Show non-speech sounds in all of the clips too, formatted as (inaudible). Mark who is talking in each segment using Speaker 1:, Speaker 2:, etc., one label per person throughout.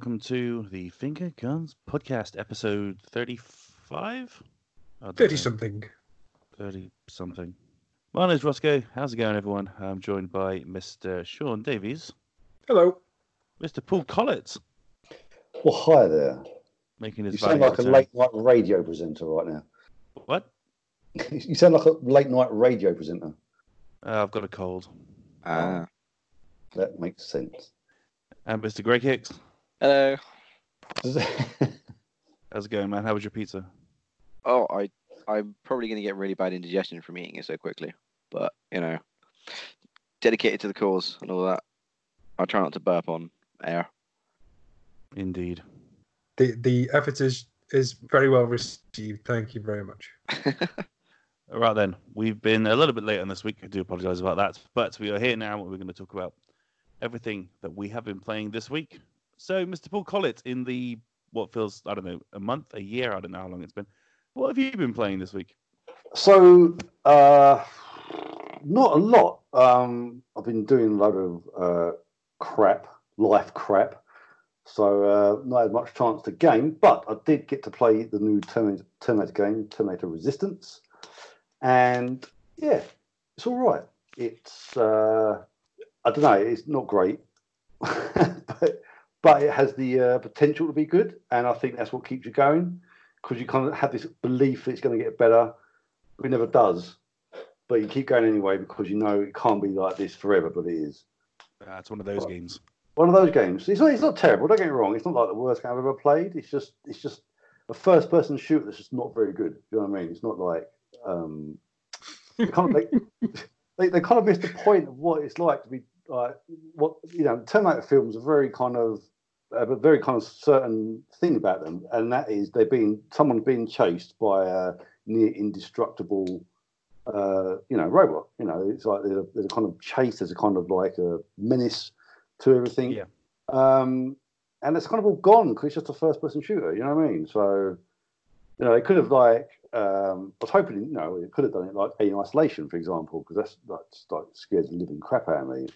Speaker 1: hi there, everyone. Welcome to the Finger Guns Podcast, episode 35?
Speaker 2: 30 something.
Speaker 1: 30 something. My name's Rossko. How's it going, everyone? I'm joined by Mr. Sean Davies,
Speaker 2: Hello.
Speaker 1: Mr. Paul Collett,
Speaker 3: Well, hi there.
Speaker 1: making his
Speaker 3: You sound
Speaker 1: valiant
Speaker 3: like a late night radio presenter right now.
Speaker 1: What? (laughs)
Speaker 3: you sound like a late night radio presenter.
Speaker 1: Uh, I've got a cold.
Speaker 4: Ah.
Speaker 3: That makes sense.
Speaker 1: And Mr. Greg Hicks.
Speaker 4: Hello. (laughs)
Speaker 1: How's it going, man? How was your pizza?
Speaker 4: Oh, I I'm probably going to get really bad indigestion from eating it so quickly, but you know, dedicated to the cause and all that. I'll try not to burp on air.
Speaker 1: Indeed.
Speaker 2: The the effort is is very well received. Thank you very much.
Speaker 1: All (laughs) right, then. We've been a little bit late on this week. I do apologize about that. But we are here now. and We're going to talk about everything that we have been playing this week. So, Mr. Paul Collett, in the what feels, I don't know, a month, a year, I don't know how long it's been. What have you been playing this week?
Speaker 3: so, uh, not a lot. Um, I've been doing a lot of uh, crap, life crap. So, uh, not had much chance to game, but I did get to play the new Terminator, Terminator game, Terminator Resistance. And yeah, it's all right. It's, uh, I don't know, it's not great, (laughs) but, but it has the uh, potential to be good. And I think that's what keeps you going because you kind of have this belief that it's going to get better, but it never does. But you keep going anyway because you know it can't be like this forever, but it is.
Speaker 1: Uh, it's one of those
Speaker 3: Right.
Speaker 1: games.
Speaker 3: One of those games. It's not. It's not terrible. Don't get me wrong. It's not like the worst game I've ever played. It's just. It's just a first-person shooter that's just not very good. You know what I mean? It's not like. Um, they kind of they, (laughs) they, they kind of missed the point of what it's like to be like what you know. Terminator films are very kind of have a very kind of certain thing about them, and that is they're being someone's being chased by a near indestructible. Uh, you know, robot. You know, it's like there's a, there's a kind of chase. There's a kind of like a menace to everything.
Speaker 1: Yeah.
Speaker 3: Um, and it's kind of all gone because it's just a first person shooter, you know what I mean? So, you know, they could have like, um, I was hoping, you know, it could have done it like Alien Isolation, for example, because that's like, just, like scared the living crap out of me.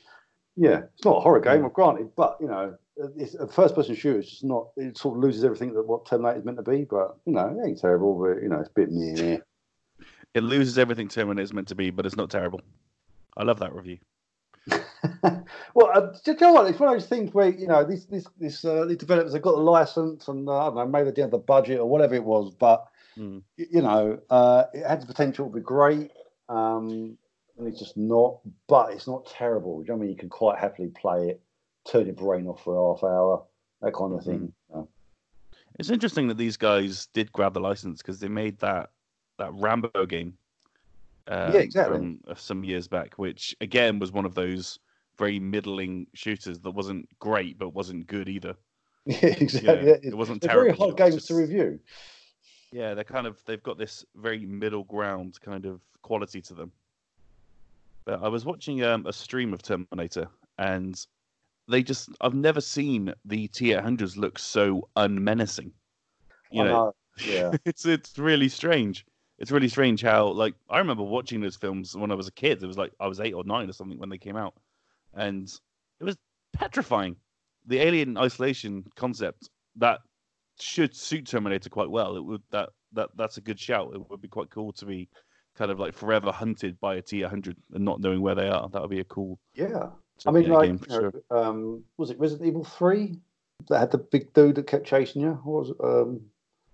Speaker 3: Yeah, it's not a horror game,
Speaker 1: Mm.
Speaker 3: granted, but you know, it's a first person shooter. It's just not. It sort of loses everything that what Terminator is meant to be. But you know, it ain't terrible. But you know, it's a bit near.
Speaker 1: It loses everything Terminator is meant to be, but it's not terrible. I love that review. (laughs)
Speaker 3: well, uh, do you know what? It's one of those things where you know these these these, uh, these developers have got the license, and uh, I don't know, maybe they didn't have the budget or whatever it was, but
Speaker 1: Mm.
Speaker 3: you know, uh, it had the potential to be great, um, and it's just not. But it's not terrible. You know I mean? You can quite happily play it, turn your brain off for a half hour, that kind of thing. Uh,
Speaker 1: It's interesting that these guys did grab the license because they made that that Rambo game. Um,
Speaker 3: Yeah, exactly.
Speaker 1: From uh, some years back, which again was one of those very middling shooters that wasn't great but wasn't good either. (laughs)
Speaker 3: yeah, exactly. yeah,
Speaker 1: it wasn't
Speaker 3: they're
Speaker 1: terrible.
Speaker 3: very hard games to review.
Speaker 1: Yeah, they're kind of they've got this very middle ground kind of quality to them. But I was watching um, a stream of Terminator, and they just I've never seen the T800s look so unmenacing. You know, (laughs)
Speaker 3: yeah.
Speaker 1: it's it's really strange. It's really strange how like I remember watching those films when I was a kid. It was like I was eight or nine or something when they came out, and it was petrifying. The alien isolation concept that should suit Terminator quite well. It would that that that's a good shout. It would be quite cool to be kind of like forever hunted by a T100 and not knowing where they are. That would be a cool.
Speaker 3: Yeah. I mean, like,
Speaker 1: game for
Speaker 3: you know,
Speaker 1: sure.
Speaker 3: um, was it Resident Evil Three that had the big dude that kept chasing you? What was it? Um,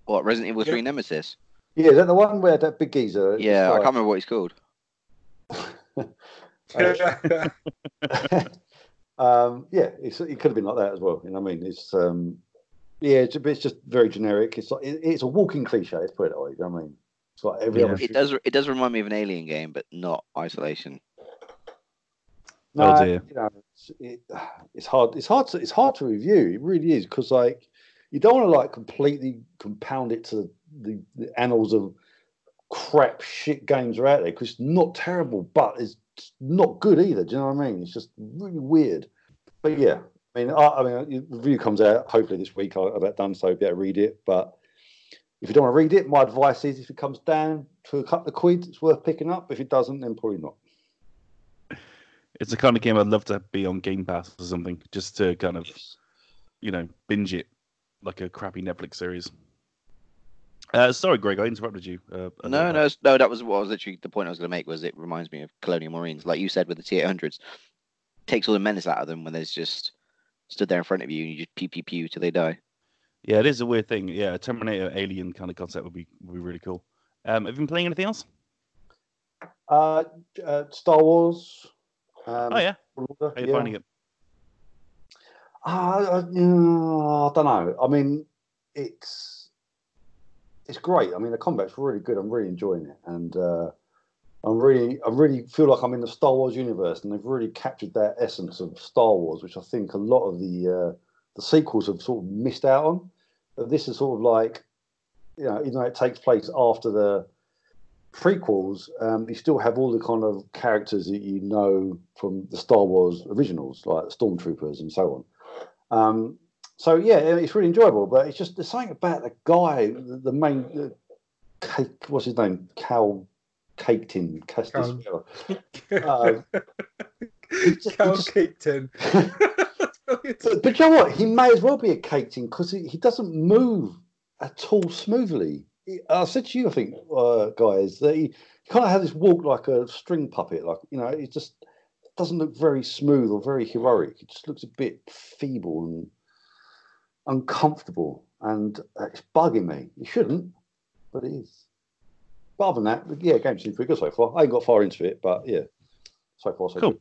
Speaker 4: What Resident Evil
Speaker 3: Yeah.
Speaker 4: Three Nemesis?
Speaker 3: yeah, is that the one where that big geezer? it's
Speaker 4: Yeah, I can't remember what he's called. (laughs)
Speaker 3: um, yeah, it's, it could have been like that as well. You know what I mean? It's um, yeah, it's, it's just very generic. It's like it, it's a walking cliche. Let's put it that way. You know what I mean? It's like every
Speaker 1: Yeah.
Speaker 4: It does. It does remind me of an Alien game, but not Isolation.
Speaker 3: No,
Speaker 1: Oh, dear.
Speaker 3: you know, it's, it, (sighs) it's hard. It's hard to. It's hard to review. It really is because like you don't want to like completely compound it to the, the annals of crap shit games are out there because it's not terrible, but it's not good either. Do you know what I mean? It's just really weird. But yeah, I mean, I, I mean, the review comes out hopefully this week. I- I've about done so. Better read it. But if you don't want to read it, my advice is if it comes down to a couple of quid, it's worth picking up. If it doesn't, then probably not.
Speaker 1: It's the kind of game I'd love to be on Game Pass or something, just to kind of you know, binge it like a crappy Netflix series. Uh, sorry, Greg, I interrupted you. Uh,
Speaker 4: No, no, no. That was what I was literally the point I was going to make. Was it reminds me of Colonial Marines, like you said with the T800s. Takes all the menace out of them when there's just stood there in front of you and you just pew pew pew till they die.
Speaker 1: Yeah, it is a weird thing. Yeah, a Terminator Alien kind of concept would be would be really cool. Um, have you been playing anything else?
Speaker 3: Uh, uh, Star Wars. Um,
Speaker 1: oh yeah, how are you
Speaker 3: yeah.
Speaker 1: finding it?
Speaker 3: Uh, I, mm, I don't know. I mean, it's it's great. I mean, the combat's really good. I'm really enjoying it, and uh, I'm really, I really feel like I'm in the Star Wars universe, and they've really captured that essence of Star Wars, which I think a lot of the uh, the sequels have sort of missed out on. But this is sort of like, you know, even though it takes place after the prequels, um, you still have all the kind of characters that you know from the Star Wars originals, like stormtroopers and so on. Um, so yeah, it's really enjoyable, but it's just there's something about the guy, the, the main, the cake, what's his name, Cal Caketin, Kestis. (laughs) Uh, just-
Speaker 2: Cal
Speaker 3: just-
Speaker 2: Cake Tin. (laughs) (laughs)
Speaker 3: but, but you know what? He may as well be a cake tin because he, he doesn't move at all smoothly. He- I said to you, I think, uh, guys, that he, he kind of has this walk like a string puppet. Like you know, it just doesn't look very smooth or very heroic. It just looks a bit feeble and uncomfortable, and uh, it's bugging me. It shouldn't, but it is. But other than that, yeah, game seems pretty good so far. I ain't got far into it, but yeah, so far so
Speaker 1: Cool.
Speaker 3: good.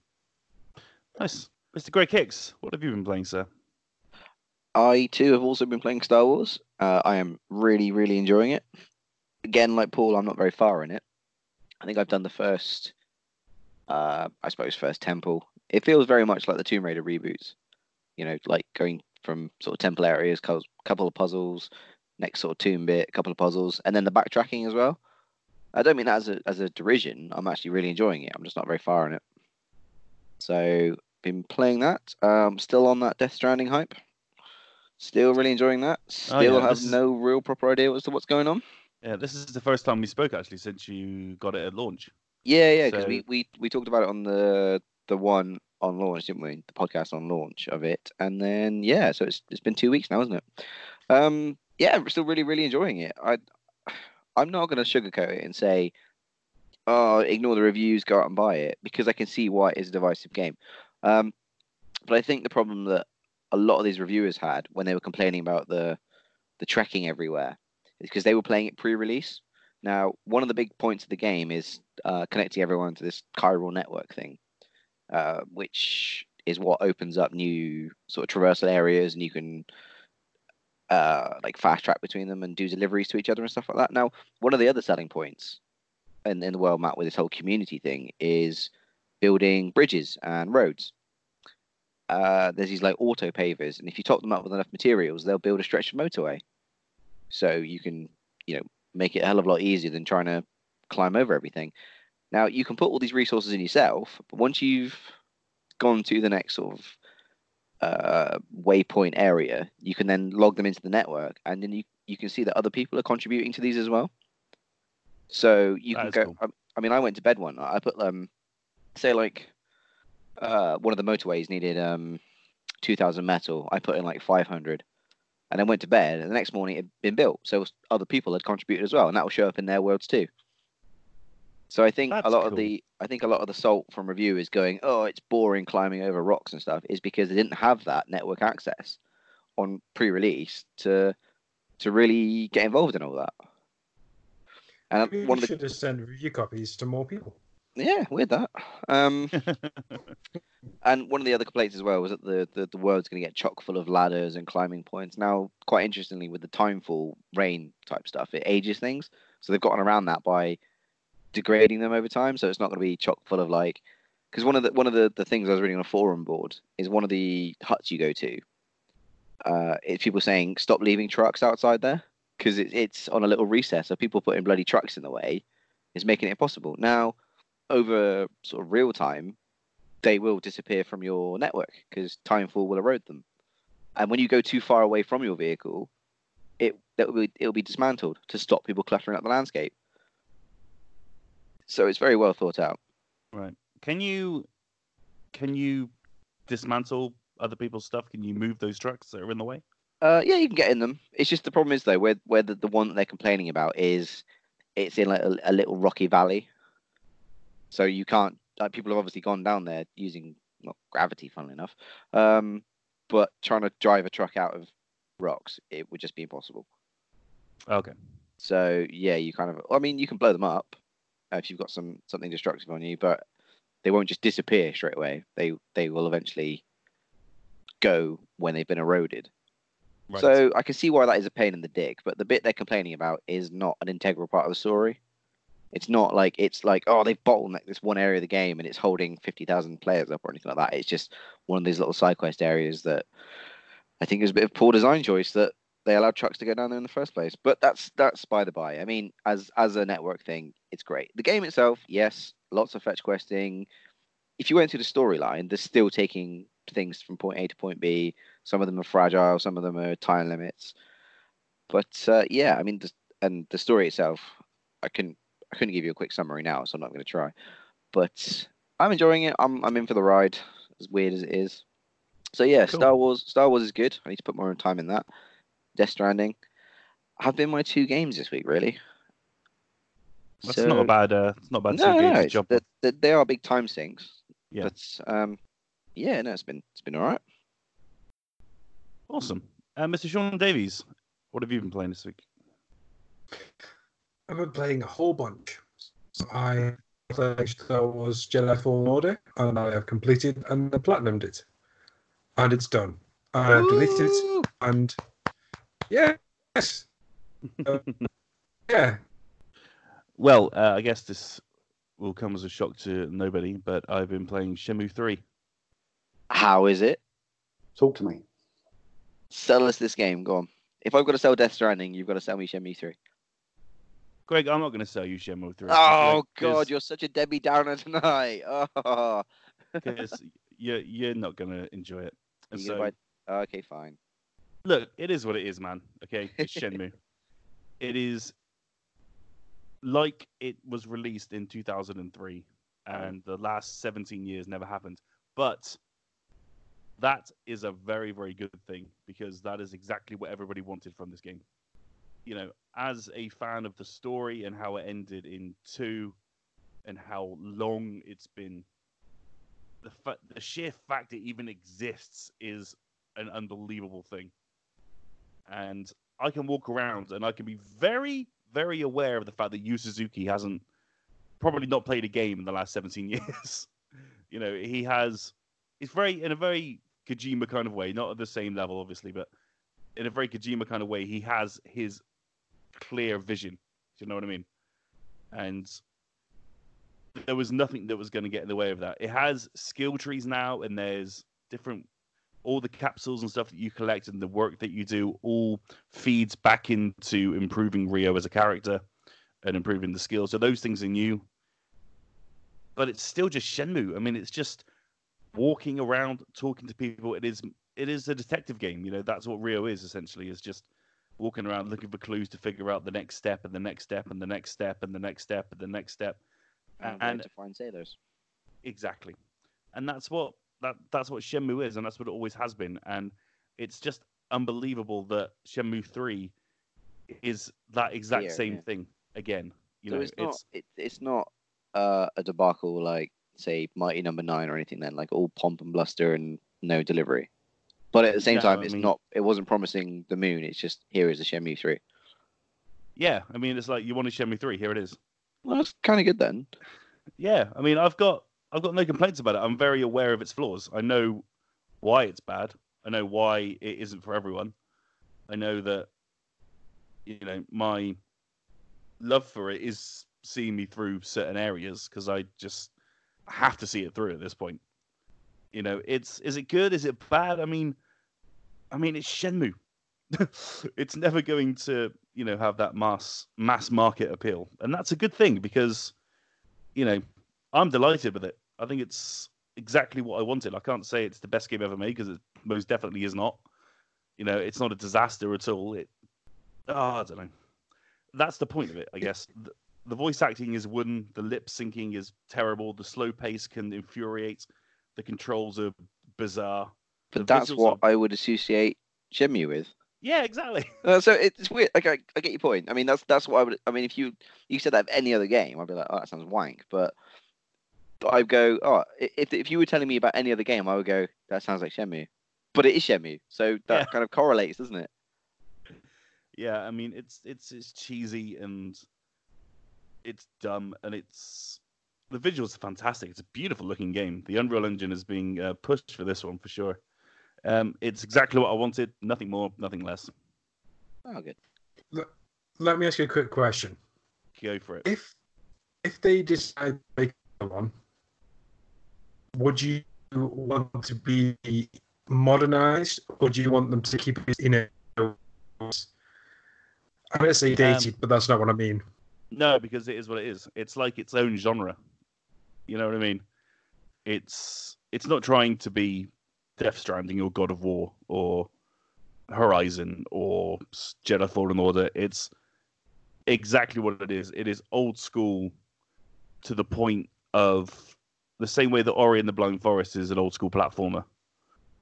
Speaker 1: Nice, Mr. Greg Hicks. What have you been playing, sir?
Speaker 4: I too have also been playing Star Wars. Uh, I am really, really enjoying it. Again, like Paul, I'm not very far in it. I think I've done the first, uh, I suppose, first temple. It feels very much like the Tomb Raider reboots. You know, like going from sort of temple areas, cou- couple of puzzles, next sort of tomb bit, couple of puzzles, and then the backtracking as well. I don't mean that as a as a derision. I'm actually really enjoying it. I'm just not very far in it. So been playing that. Um, still on that Death Stranding hype. Still really enjoying that. Still
Speaker 1: Oh, yeah,
Speaker 4: have
Speaker 1: is-
Speaker 4: no real proper idea as to what's going on.
Speaker 1: Yeah, this is the first time we spoke actually since you got it at launch.
Speaker 4: Yeah, yeah, because
Speaker 1: So-
Speaker 4: we, we we talked about it on the the one on launch, didn't we? The podcast on launch of it, and then yeah, so it's it's been two weeks now, isn't it? Um, yeah, I'm still really really enjoying it. I I'm not going to sugarcoat it and say, oh, ignore the reviews, go out and buy it, because I can see why it is a divisive game. Um, but I think the problem that a lot of these reviewers had when they were complaining about the the trekking everywhere is because they were playing it pre-release. Now, one of the big points of the game is uh, connecting everyone to this chiral network thing, uh, which is what opens up new sort of traversal areas, and you can uh, like fast track between them and do deliveries to each other and stuff like that. Now, one of the other selling points in, in the world map with this whole community thing is building bridges and roads. Uh, there's these like auto pavers, and if you top them up with enough materials, they'll build a stretch of motorway. So you can, you know, make it a hell of a lot easier than trying to climb over everything. Now you can put all these resources in yourself, but once you've gone to the next sort of uh, waypoint area, you can then log them into the network, and then you you can see that other people are contributing to these as well. So you
Speaker 1: That
Speaker 4: can go.
Speaker 1: cool.
Speaker 4: I, I mean, I went to bed one night. I put um, say like uh, one of the motorways needed um, two thousand metal. I put in like five hundred, and then went to bed. And the next morning it had been built, so other people had contributed as well, and that will show up in their worlds too. So I think a
Speaker 1: That's
Speaker 4: lot of the I think a lot of the salt from review is going, oh, it's boring climbing over rocks and stuff, is because they didn't have that network access on pre-release to to really get involved in all that. And
Speaker 2: We
Speaker 4: one the
Speaker 2: should have sent review copies to more people.
Speaker 4: Yeah, weird that. Um, (laughs) and one of the other complaints as well was that the, the, the world's going to get chock full of ladders and climbing points. Now, quite interestingly, with the timefall rain type stuff, it ages things. So they've gotten around that by degrading them over time. So it's not going to be chock full of like, because one of the one of the, the things I was reading on a forum board is one of the huts you go to. Uh, it's people saying stop leaving trucks outside there because it, it's on a little recess. So people putting bloody trucks in the way is making it impossible. Now, over sort of real time, they will disappear from your network because timefall will erode them. And when you go too far away from your vehicle, it that will be, it'll be dismantled to stop people cluttering up the landscape. So it's very well thought out.
Speaker 1: Right. Can you can you dismantle other people's stuff? Can you move those trucks that are in the way?
Speaker 4: Uh, yeah, you can get in them. It's just the problem is though, where where the, the one that they're complaining about is it's in like a, a little rocky valley, so you can't. Like people have obviously gone down there using not gravity, funnily enough, um, but trying to drive a truck out of rocks, it would just be impossible.
Speaker 1: Okay.
Speaker 4: So yeah, you kind of. I mean, you can blow them up uh, if you've got some something destructive on you, but they won't just disappear straight away. They they will eventually go when they've been eroded.
Speaker 1: Right.
Speaker 4: So I can see why that is a pain in the dick, but the bit they're complaining about is not an integral part of the story. It's not like it's like oh they've bottlenecked this one area of the game and it's holding fifty thousand players up or anything like that. It's just one of these little side quest areas that I think is a bit of poor design choice that they allowed trucks to go down there in the first place. But that's that's by the by. I mean, as as a network thing, it's great. The game itself, yes, lots of fetch questing. If you went through the storyline, they're still taking things from point A to point B. Some of them are fragile, some of them are time limits. But uh, yeah, I mean, the, and the story itself, I can I couldn't give you a quick summary now, so I'm not going to try. But I'm enjoying it. I'm I'm in for the ride, as weird as it is. So yeah,
Speaker 1: Cool.
Speaker 4: Star Wars Star Wars is good. I need to put more time in that. Death Stranding have been my two games this week, really.
Speaker 1: That's
Speaker 4: So-
Speaker 1: not a bad. Uh, it's not a bad.
Speaker 4: no,
Speaker 1: two
Speaker 4: no,
Speaker 1: games
Speaker 4: no,
Speaker 1: to
Speaker 4: it's-
Speaker 1: jump
Speaker 4: they,
Speaker 1: on.
Speaker 4: they, they are big time sinks.
Speaker 1: Yeah.
Speaker 4: But um, yeah, no, it's been it's been all right.
Speaker 1: Awesome. Uh, Mr. Sean Davies, what have you been playing this week?
Speaker 2: I've been playing a whole bunch. So I played Star Wars Jedi Fallen Order, and I have completed and platinumed it. And it's done. I have deleted it, and yeah, yes, Uh, yeah.
Speaker 1: Well, uh, I guess this will come as a shock to nobody, but I've been playing Shenmue 3.
Speaker 4: How is it?
Speaker 3: Talk to me.
Speaker 4: Sell us this game. Go on. If I've got to sell Death Stranding, you've got to sell me Shenmue Three.
Speaker 1: Greg, I'm not going to sell you Shenmue 3.
Speaker 4: Oh
Speaker 1: because-
Speaker 4: God, you're such a Debbie Downer tonight. (laughs) Oh,
Speaker 1: because (laughs) you're you're not gonna enjoy it. And so,
Speaker 4: buy- okay, fine.
Speaker 1: look, it is what it is, man. Okay, it's (laughs) Shenmue. it is like it was released in 2003, mm. and the last 17 years never happened. But that is a very very good thing because that is exactly what everybody wanted from this game. You know, as a fan of the story and how it ended in two, and how long it's been the fa- the sheer fact it even exists is an unbelievable thing. And I can walk around and I can be very, very aware of the fact that Yu Suzuki hasn't probably not played a game in the last 17 (laughs) years. you know, he has, he's very, in a very Kojima kind of way, not at the same level, obviously, but in a very Kojima kind of way, he has his clear vision. Do you know what I mean? And there was nothing that was going to get in the way of that. It has skill trees now, and there's different, all the capsules and stuff that you collect and the work that you do all feeds back into improving Ryo as a character and improving the skills. So those things are new, but it's still just Shenmue. I mean, it's just walking around, talking to people. It is, it is a detective game. You know, that's what Ryo is essentially. Is just walking around looking for clues to figure out the next step and the next step and the next step and the next step and the next step.
Speaker 4: And,
Speaker 1: And-
Speaker 4: to find sailors.
Speaker 1: Exactly, and that's what that that's what Shenmue is, and that's what it always has been. And it's just unbelievable that Shenmue Three is that exact same
Speaker 4: yeah.
Speaker 1: thing again. You
Speaker 4: so
Speaker 1: know,
Speaker 4: it's not it, it's not uh, a debacle like say Mighty Number Nine or anything. Then like all pomp and bluster and no delivery. But at the same time,
Speaker 1: I
Speaker 4: it's
Speaker 1: mean-
Speaker 4: not. It wasn't promising the moon. It's just here is a Shenmue Three.
Speaker 1: yeah. I mean, it's like you want a Shenmue Three, here it is.
Speaker 4: Well, that's kind of good then.
Speaker 1: Yeah, I mean, I've got I've got no complaints about it. I'm very aware of its flaws. I know why it's bad. I know why it isn't for everyone. I know that you know my love for it is seeing me through certain areas because I just have to see it through at this point. You know, it's is it good? Is it bad? I mean, I mean, it's Shenmue. (laughs) it's never going to you know have that mass mass market appeal, and that's a good thing because you know I'm delighted with it. I think it's exactly what I wanted. I can't say it's the best game ever made because it most definitely is not. You know, it's not a disaster at all. It, oh, I don't know. That's the point of it, I guess. The, the voice acting is wooden. The lip syncing is terrible. The slow pace can infuriate. The controls are bizarre.
Speaker 4: But
Speaker 1: The
Speaker 4: that's what
Speaker 1: are-
Speaker 4: I would associate Shenmue with.
Speaker 1: Yeah, exactly. (laughs)
Speaker 4: Uh, so it's weird. Like I, I get your point. I mean, that's that's what I would. I mean, if you you said that of any other game, I'd be like, oh, that sounds wank. But but I'd go, oh, if if you were telling me about any other game, I would go, that sounds like Shenmue. But it is Shenmue, so that
Speaker 1: Yeah.
Speaker 4: kind of correlates, doesn't it?
Speaker 1: Yeah, I mean it's it's it's cheesy and it's dumb and it's the visuals are fantastic. It's a beautiful looking game. The Unreal Engine is being uh, pushed for this one for sure. Um, it's exactly what I wanted. Nothing more, nothing less.
Speaker 4: Oh, good.
Speaker 2: Let me ask you a quick question.
Speaker 1: Go for it.
Speaker 2: If if they decide to make one, would you want to be modernized or do you want them to keep it in a I'm gonna say dated, but that's not what I mean.
Speaker 1: No, because it is what it is. It's like its own genre. You know what I mean? It's it's not trying to be Death Stranding or God of War or Horizon or Jedi Fallen Order. It's exactly what it is. It is old school to the point of the same way that Ori and the Blind Forest is an old school platformer.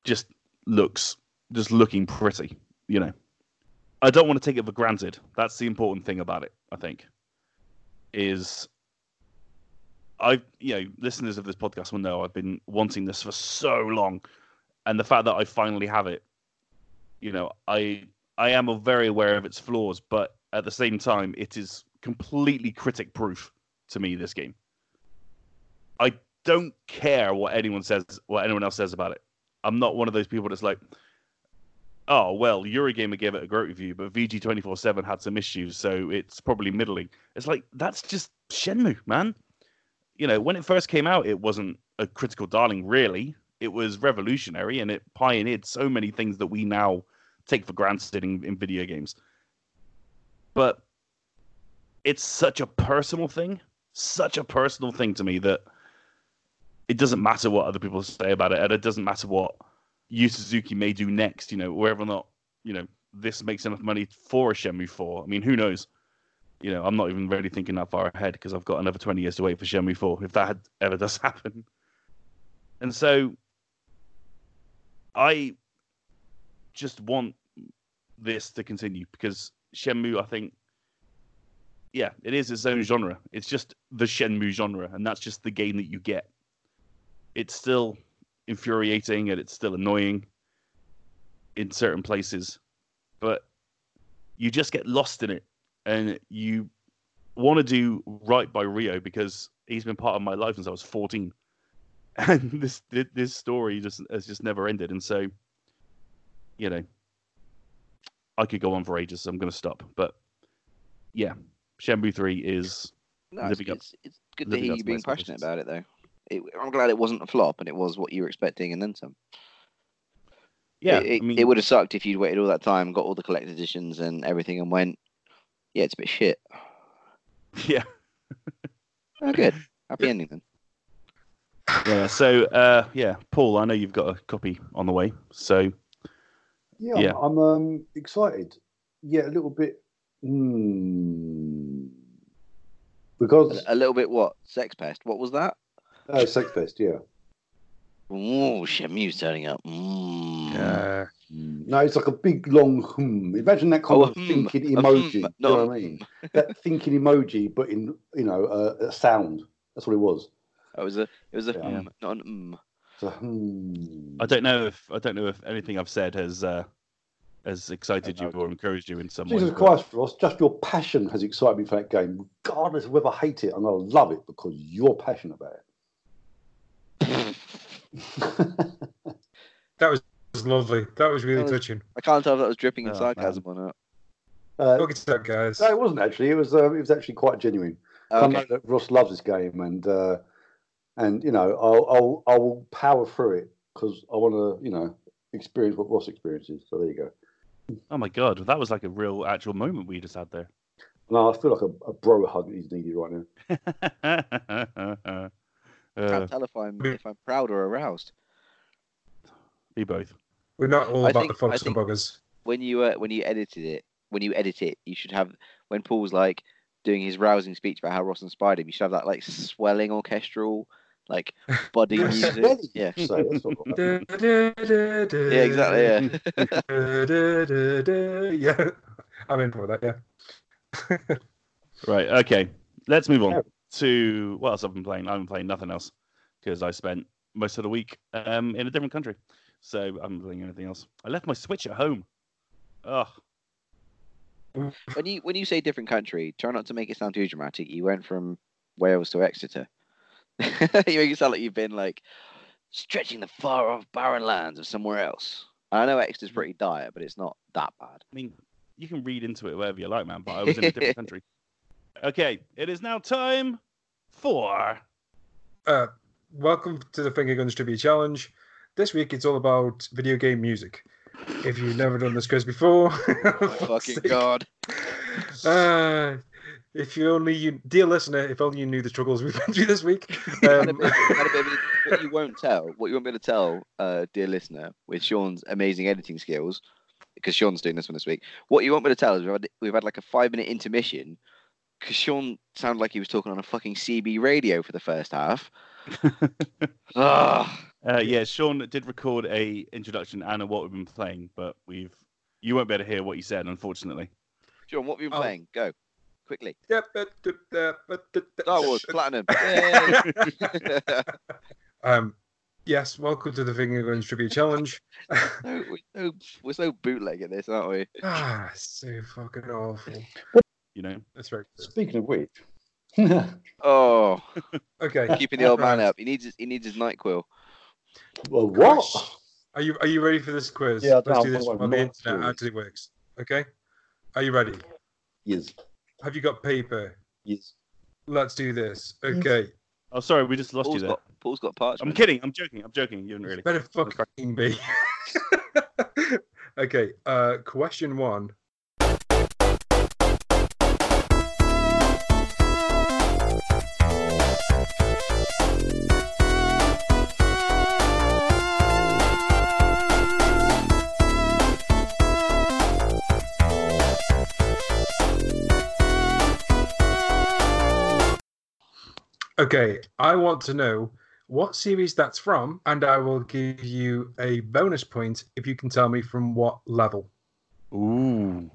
Speaker 1: Just looks just looking pretty, you know. I don't want to take it for granted. That's the important thing about it, I think. Is I you know, listeners of this podcast will know I've been wanting this for so long. And the fact that I finally have it, you know, I I am very aware of its flaws, but at the same time it is completely critic proof to me, this game. I don't care what anyone says what anyone else says about it. I'm not one of those people that's like, oh well, Eurogamer gave it a great review, but VG twenty four seven had some issues, so it's probably middling. It's like that's just Shenmue, man. You know, when it first came out, it wasn't a critical darling, really. It was revolutionary and it pioneered so many things that we now take for granted in, in video games. But it's such a personal thing, such a personal thing to me that it doesn't matter what other people say about it, and it doesn't matter what Yu Suzuki may do next, you know, whether or not, you know, this makes enough money for a Shenmue 4. I mean, who knows? You know, I'm not even really thinking that far ahead because I've got another 20 years to wait for Shenmue 4 if that ever does (laughs) happen. And so I just want this to continue because Shenmue, I think, yeah, it is its own genre. It's just the Shenmue genre, and that's just the game that you get. It's still infuriating and it's still annoying in certain places, but you just get lost in it and you want to do right by Ryo because he's been part of my life since I was 14. (laughs) And this this story just has just never ended. And so, you know, I could go on for ages, so I'm going to stop. But yeah, Shenmue 3 is
Speaker 4: No, it's,
Speaker 1: Living up-
Speaker 4: it's, it's good to hear you being passionate about it, though. It, I'm glad it wasn't a flop and it was what you were expecting and then some.
Speaker 1: yeah.
Speaker 4: it, it,
Speaker 1: I mean,
Speaker 4: it would have sucked if you'd waited all that time, got all the collector's editions and everything, and went, yeah, it's a bit shit. (laughs)
Speaker 1: yeah.
Speaker 4: Oh, good. Happy ending then.
Speaker 1: Yeah. So, uh, yeah, Paul, I know you've got a copy on the way. So,
Speaker 3: Yeah,
Speaker 1: Yeah.
Speaker 3: I'm um, excited. Yeah, a little bit. Hmm. Because
Speaker 4: A, a little bit what? Sex pest. What was that?
Speaker 3: uh, Sex pest. yeah.
Speaker 4: Oh, Shenmue's turning up. Mm.
Speaker 2: Uh,
Speaker 3: No, it's like a big long hmm. Imagine that kind
Speaker 4: Oh,
Speaker 3: of
Speaker 4: hmm,
Speaker 3: thinking emoji.
Speaker 4: hmm,
Speaker 3: do you know what I mean? that (laughs) thinking emoji, but in you know uh, a sound. That's what it was.
Speaker 4: Oh, it was a it was a
Speaker 3: Yeah.
Speaker 4: hmm, not an mm.
Speaker 3: So, hmm.
Speaker 1: I don't know if I don't know if anything I've said has uh, has excited you
Speaker 3: Okay.
Speaker 1: or encouraged you in some way.
Speaker 3: Jesus Christ, Ross! Just your passion has excited me for that game, regardless of whether I hate it. I'm gonna love it because you're passionate about it. (laughs) (laughs)
Speaker 2: that was lovely. That was really
Speaker 4: That was-
Speaker 2: touching.
Speaker 4: I can't tell if that was dripping in
Speaker 1: Oh,
Speaker 4: sarcasm or not.
Speaker 3: uh,
Speaker 2: Look at that, guys.
Speaker 3: no, it wasn't actually. It was. Uh, it was actually quite genuine. I
Speaker 4: Okay.
Speaker 3: know that Ross loves this game, and uh, and you know, I'll I'll I'll power through it because I want to, you know, experience what Ross experiences. So there you go.
Speaker 1: Oh my god, that was like a real actual moment we just had there.
Speaker 3: No, I feel like a, a bro hug is needed right now.
Speaker 4: I (laughs)
Speaker 1: uh,
Speaker 4: can't tell if I'm if I'm proud or aroused.
Speaker 1: be both.
Speaker 2: We're not all
Speaker 4: I
Speaker 2: about
Speaker 4: think-
Speaker 2: the
Speaker 4: I
Speaker 2: fucks and
Speaker 4: think-
Speaker 2: buggers.
Speaker 4: When you uh, when you edited it, when you edit it, you should have when Paul's like doing his rousing speech about how Ross inspired him. You should have that like swelling orchestral like (laughs) body music. Yeah, (laughs)
Speaker 3: you that's
Speaker 4: yeah,
Speaker 2: yeah,
Speaker 4: exactly. Yeah. (laughs)
Speaker 2: yeah, I'm in for that. Yeah.
Speaker 1: Right. Okay. Let's move on
Speaker 3: Yeah.
Speaker 1: to what else I've been playing. I've been playing nothing else because I spent most of the week um, in a different country, so I haven't been anything else. I left my Switch at home. Ugh.
Speaker 4: when you when you say different country, try not to make it sound too dramatic. You went from Wales to Exeter. (laughs) you make it sound like you've been like stretching the far off barren lands of somewhere else. I know Exeter's pretty dire, but it's not that bad.
Speaker 1: I mean, you can read into it wherever you like, man. But I was in a different (laughs) country. Okay. It is now time for.
Speaker 2: Uh, welcome to the Finger Guns Trivia Challenge. This week it's all about video game music. If you've never done this quiz before, (laughs) for fuck's
Speaker 4: Fucking
Speaker 2: sake.
Speaker 4: god.
Speaker 2: Uh, if you only, you, dear listener, if only you knew the struggles we've (laughs) been through this week. Um,
Speaker 4: bit- had a bit of a- what you won't tell, what you won't be able to tell, uh, dear listener, with Sean's amazing editing skills, because Sean's doing this one this week. What you won't be able to tell is we've had, we've had like a five minute intermission because Sean sounded like he was talking on a fucking CB radio for the first half. (laughs) Ugh.
Speaker 1: Uh, yeah, Sean did record a introduction and what we've been playing, but we've you won't be able to hear what he said, unfortunately.
Speaker 4: Sean, what have you been
Speaker 2: Oh.
Speaker 4: playing? Go quickly. Star Wars Platinum. (laughs)
Speaker 2: Um, yes, welcome to the Finger Guns Trivia Challenge. (laughs)
Speaker 4: no, we're, so, we're so bootleg at this, aren't we?
Speaker 2: ah, so fucking awful.
Speaker 1: You know,
Speaker 2: That's right.
Speaker 3: Speaking of which,
Speaker 4: Oh,
Speaker 2: Okay.
Speaker 4: keeping the old man up. He needs his, he needs his NyQuil.
Speaker 3: Well, what?
Speaker 2: Are you are you ready for this quiz?
Speaker 3: Yeah,
Speaker 2: Let's
Speaker 3: know,
Speaker 2: do this
Speaker 3: I'm
Speaker 2: on the internet
Speaker 3: sure.
Speaker 2: as it works. Okay. Are you ready?
Speaker 3: Yes,
Speaker 2: Have you got paper?
Speaker 3: yes.
Speaker 2: Let's do this. Okay.
Speaker 1: oh sorry, we just lost
Speaker 4: Paul's
Speaker 1: you there.
Speaker 4: got Paul's got parchment.
Speaker 1: I'm kidding. I'm joking. I'm joking. You didn't really.
Speaker 2: Better fucking be. (laughs) okay. Uh, question one. Okay, I want to know what series that's from, and I will give you a bonus point if you can tell me from what level.
Speaker 1: Ooh.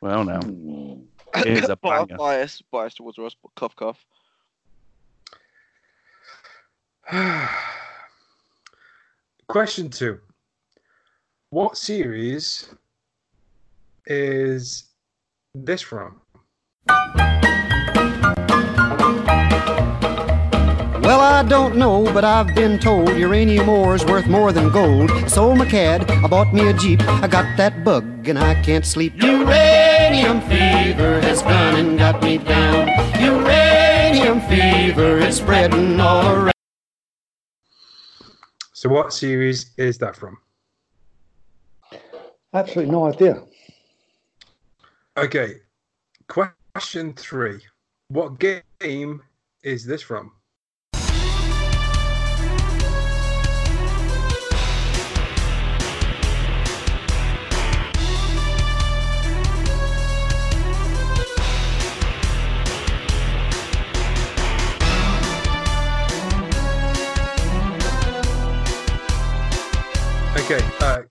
Speaker 1: Well, now
Speaker 3: Hmm. (laughs)
Speaker 1: here's a banger.
Speaker 4: bias, bias towards Ross. but Cough, (sighs) cough.
Speaker 2: Question two. What series is this from?
Speaker 5: Well, I don't know, but I've been told uranium ore is worth more than gold. Sold my cad, I bought me a Jeep. I got that bug and I can't sleep. Uranium fever has gone and got me down. Uranium fever is spreading all around.
Speaker 2: So, what series is that from?
Speaker 3: Absolutely no idea.
Speaker 2: Okay. Question three. What game is this from? Okay. Uh,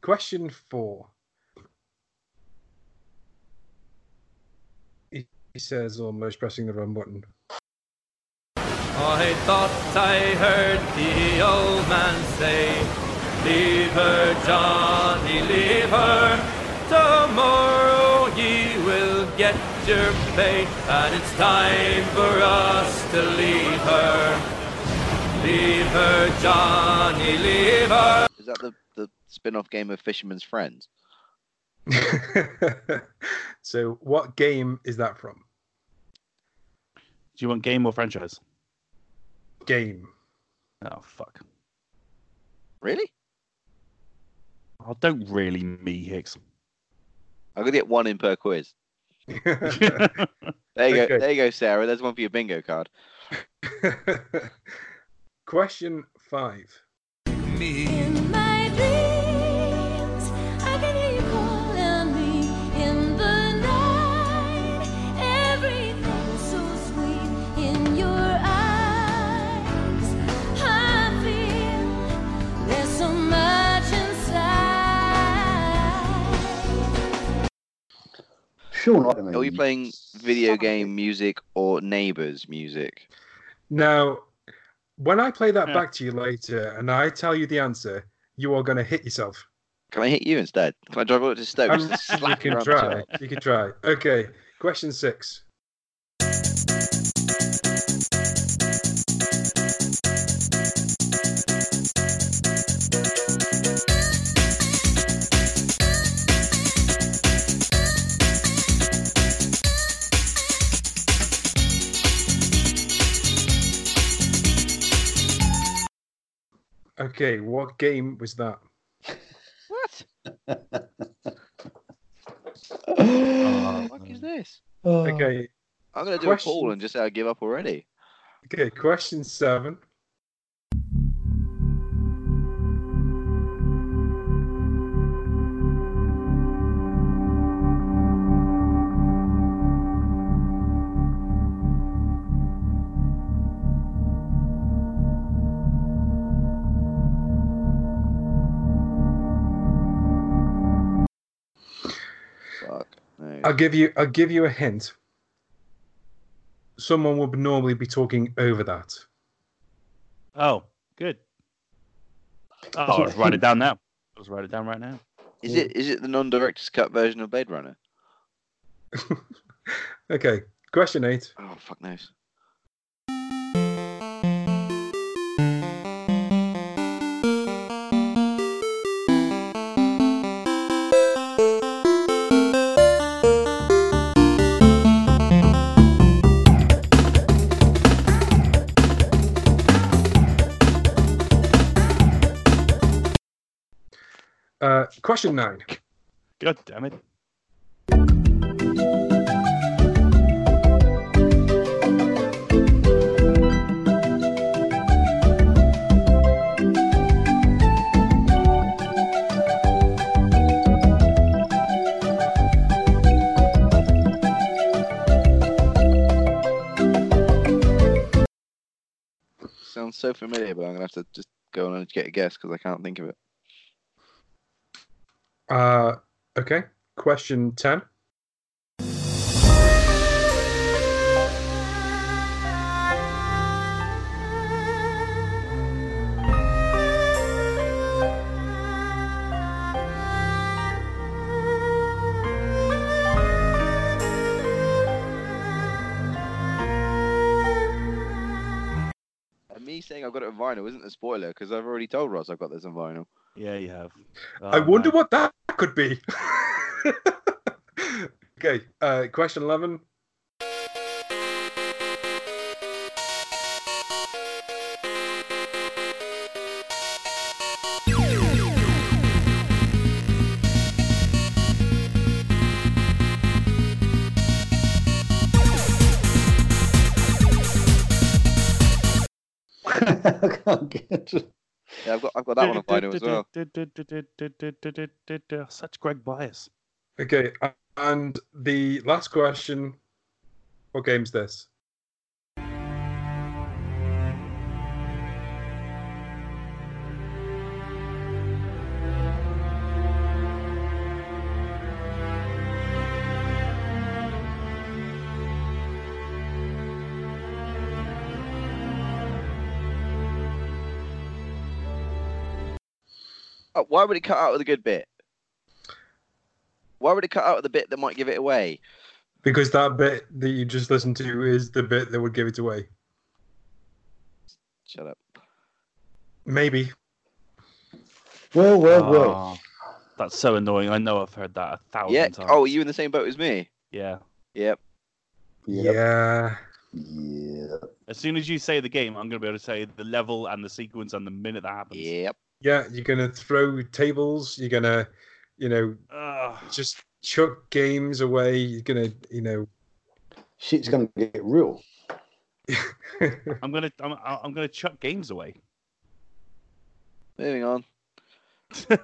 Speaker 2: question four. He, says, almost pressing the wrong button.
Speaker 6: I thought I heard the old man say, Leave her, Johnny, leave her. Tomorrow ye will get your pay, and it's time for us to leave her. Leave her, Johnny, leave her.
Speaker 4: Is that the, the spin off game of Fisherman's Friends? (laughs)
Speaker 2: so, what game is that from?
Speaker 1: Do you want game or franchise?
Speaker 2: Game.
Speaker 1: Oh fuck.
Speaker 4: Really?
Speaker 1: Oh, don't really me Hicks.
Speaker 4: I'm gonna get one in per quiz. (laughs) There you
Speaker 2: Okay.
Speaker 4: go. There you go, Sarah. There's one for your bingo card. (laughs)
Speaker 2: Question five me.
Speaker 7: In my dreams, I can hear you calling me. In the night, everything's so sweet. In your eyes,
Speaker 3: I feel there's so much inside. Sure, not.
Speaker 4: Are we playing video game music or neighbors music?
Speaker 2: No, when I play that
Speaker 1: Yeah.
Speaker 2: back to you later and I tell you the answer, you are going to hit yourself.
Speaker 4: Can I hit you instead? Can I drive up to Stoke
Speaker 2: Um, you can try. You can try. Okay. Question six. Okay, what game was that?
Speaker 4: What? (laughs)
Speaker 1: Oh,
Speaker 4: What is this?
Speaker 2: Okay,
Speaker 4: I'm gonna do
Speaker 2: Question-
Speaker 4: a poll and just say I give up already.
Speaker 2: okay. Question seven. I'll give you. I'll give you a hint. Someone would normally be talking over that.
Speaker 1: Oh, good. (laughs) Oh, I'll write it down now. I'll write it down right now.
Speaker 4: Is it is it the non-director's cut version of Blade Runner? (laughs)
Speaker 2: Okay. Question eight.
Speaker 4: Oh fuck knows.
Speaker 2: Question nine.
Speaker 1: God damn it.
Speaker 4: Sounds so familiar, but I'm gonna have to just go on and get a guess because I can't think of it.
Speaker 2: Uh, okay. Question ten.
Speaker 4: Me saying I've got it on vinyl isn't a spoiler because I've already told Ross I've got this on vinyl.
Speaker 1: Yeah, you have.
Speaker 2: I
Speaker 1: Oh,
Speaker 2: wonder
Speaker 1: man.
Speaker 2: what that could be. (laughs) okay. Uh, question eleven.
Speaker 3: I can't get.
Speaker 4: Yeah, I've got I've got that one on vinyl as well. (laughs)
Speaker 1: Such Greg bias.
Speaker 2: Okay. And the last question. What game's this?
Speaker 4: Oh, why would it cut out of the good bit? Why would it cut out of the bit that might give it away?
Speaker 2: Because that bit that you just listened to is the bit that would give it away.
Speaker 4: Shut up.
Speaker 2: Maybe.
Speaker 3: Well, well, well.
Speaker 1: Oh, that's so annoying. I know I've heard that a thousand
Speaker 4: Yeah.
Speaker 1: times.
Speaker 4: Oh, are you in the same boat as me?
Speaker 1: yeah.
Speaker 4: Yep.
Speaker 3: Yep.
Speaker 2: Yeah.
Speaker 3: Yeah.
Speaker 1: As soon as you say the game, I'm going to be able to say the level and the sequence and the minute that happens.
Speaker 4: Yep.
Speaker 2: Yeah. You're gonna throw tables. You're gonna, you know,
Speaker 1: Ugh.
Speaker 2: just chuck games away. You're gonna, you know.
Speaker 3: Shit's going to get real. (laughs)
Speaker 1: I'm gonna I'm, I'm gonna chuck games away.
Speaker 4: Moving on. (laughs)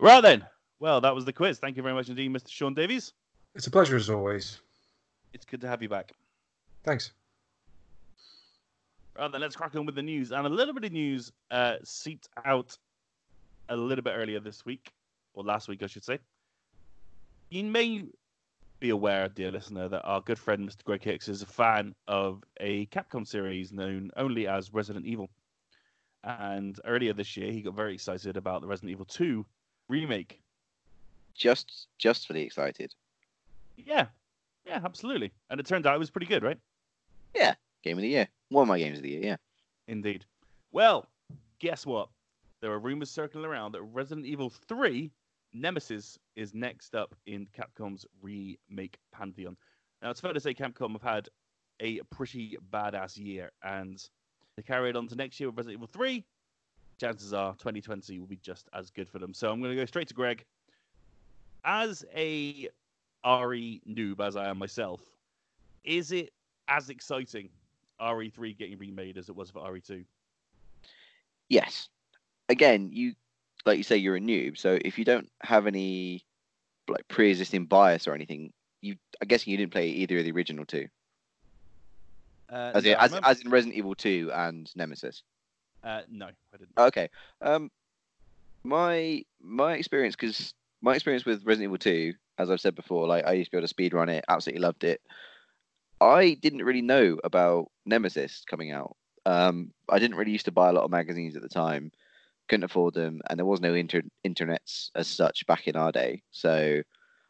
Speaker 1: right then. Well, that was the quiz. Thank you very much indeed, Mr. Sean Davies.
Speaker 2: it's a pleasure as always.
Speaker 1: It's good to have you back.
Speaker 2: Thanks.
Speaker 1: Right then, let's crack on with the news. And a little bit of news uh, seeped out a little bit earlier this week, or last week, I should say. You may be aware, dear listener, that our good friend Mr. Greg Hicks is a fan of a Capcom series known only as Resident Evil. And earlier this year, he got very excited about the Resident Evil 2 remake.
Speaker 4: Just just for the excited.
Speaker 1: Yeah, yeah, absolutely. And it turned out it was pretty good, right?
Speaker 4: Yeah, game of the year. One of my games of the year, yeah.
Speaker 1: Indeed. Well, guess what? There are rumors circling around that Resident Evil 3 Nemesis is next up in Capcom's remake pantheon. Now, it's fair to say Capcom have had a pretty badass year, and they carry it on to next year with Resident Evil 3. Chances are 2020 will be just as good for them. So I'm going to go straight to Greg. As a RE noob, as I am myself, is it as exciting RE3 getting remade as it was for E RE2?
Speaker 4: Yes. Again, you like you say you're a noob, so if you don't have any like pre-existing bias or anything, you I guess you didn't play either of the original two,
Speaker 1: Uh,
Speaker 4: as
Speaker 1: no,
Speaker 4: in, as, as in Resident Evil 2 and Nemesis.
Speaker 1: uh, no, I didn't.
Speaker 4: Okay. Um, my my experience, because my experience with Resident Evil 2, as I've said before, like I used to be able to speed run it, absolutely loved it. I didn't really know about Nemesis coming out. Um, I didn't really used to buy a lot of magazines at the time, couldn't afford them, and there was no inter- internets as such back in our day. So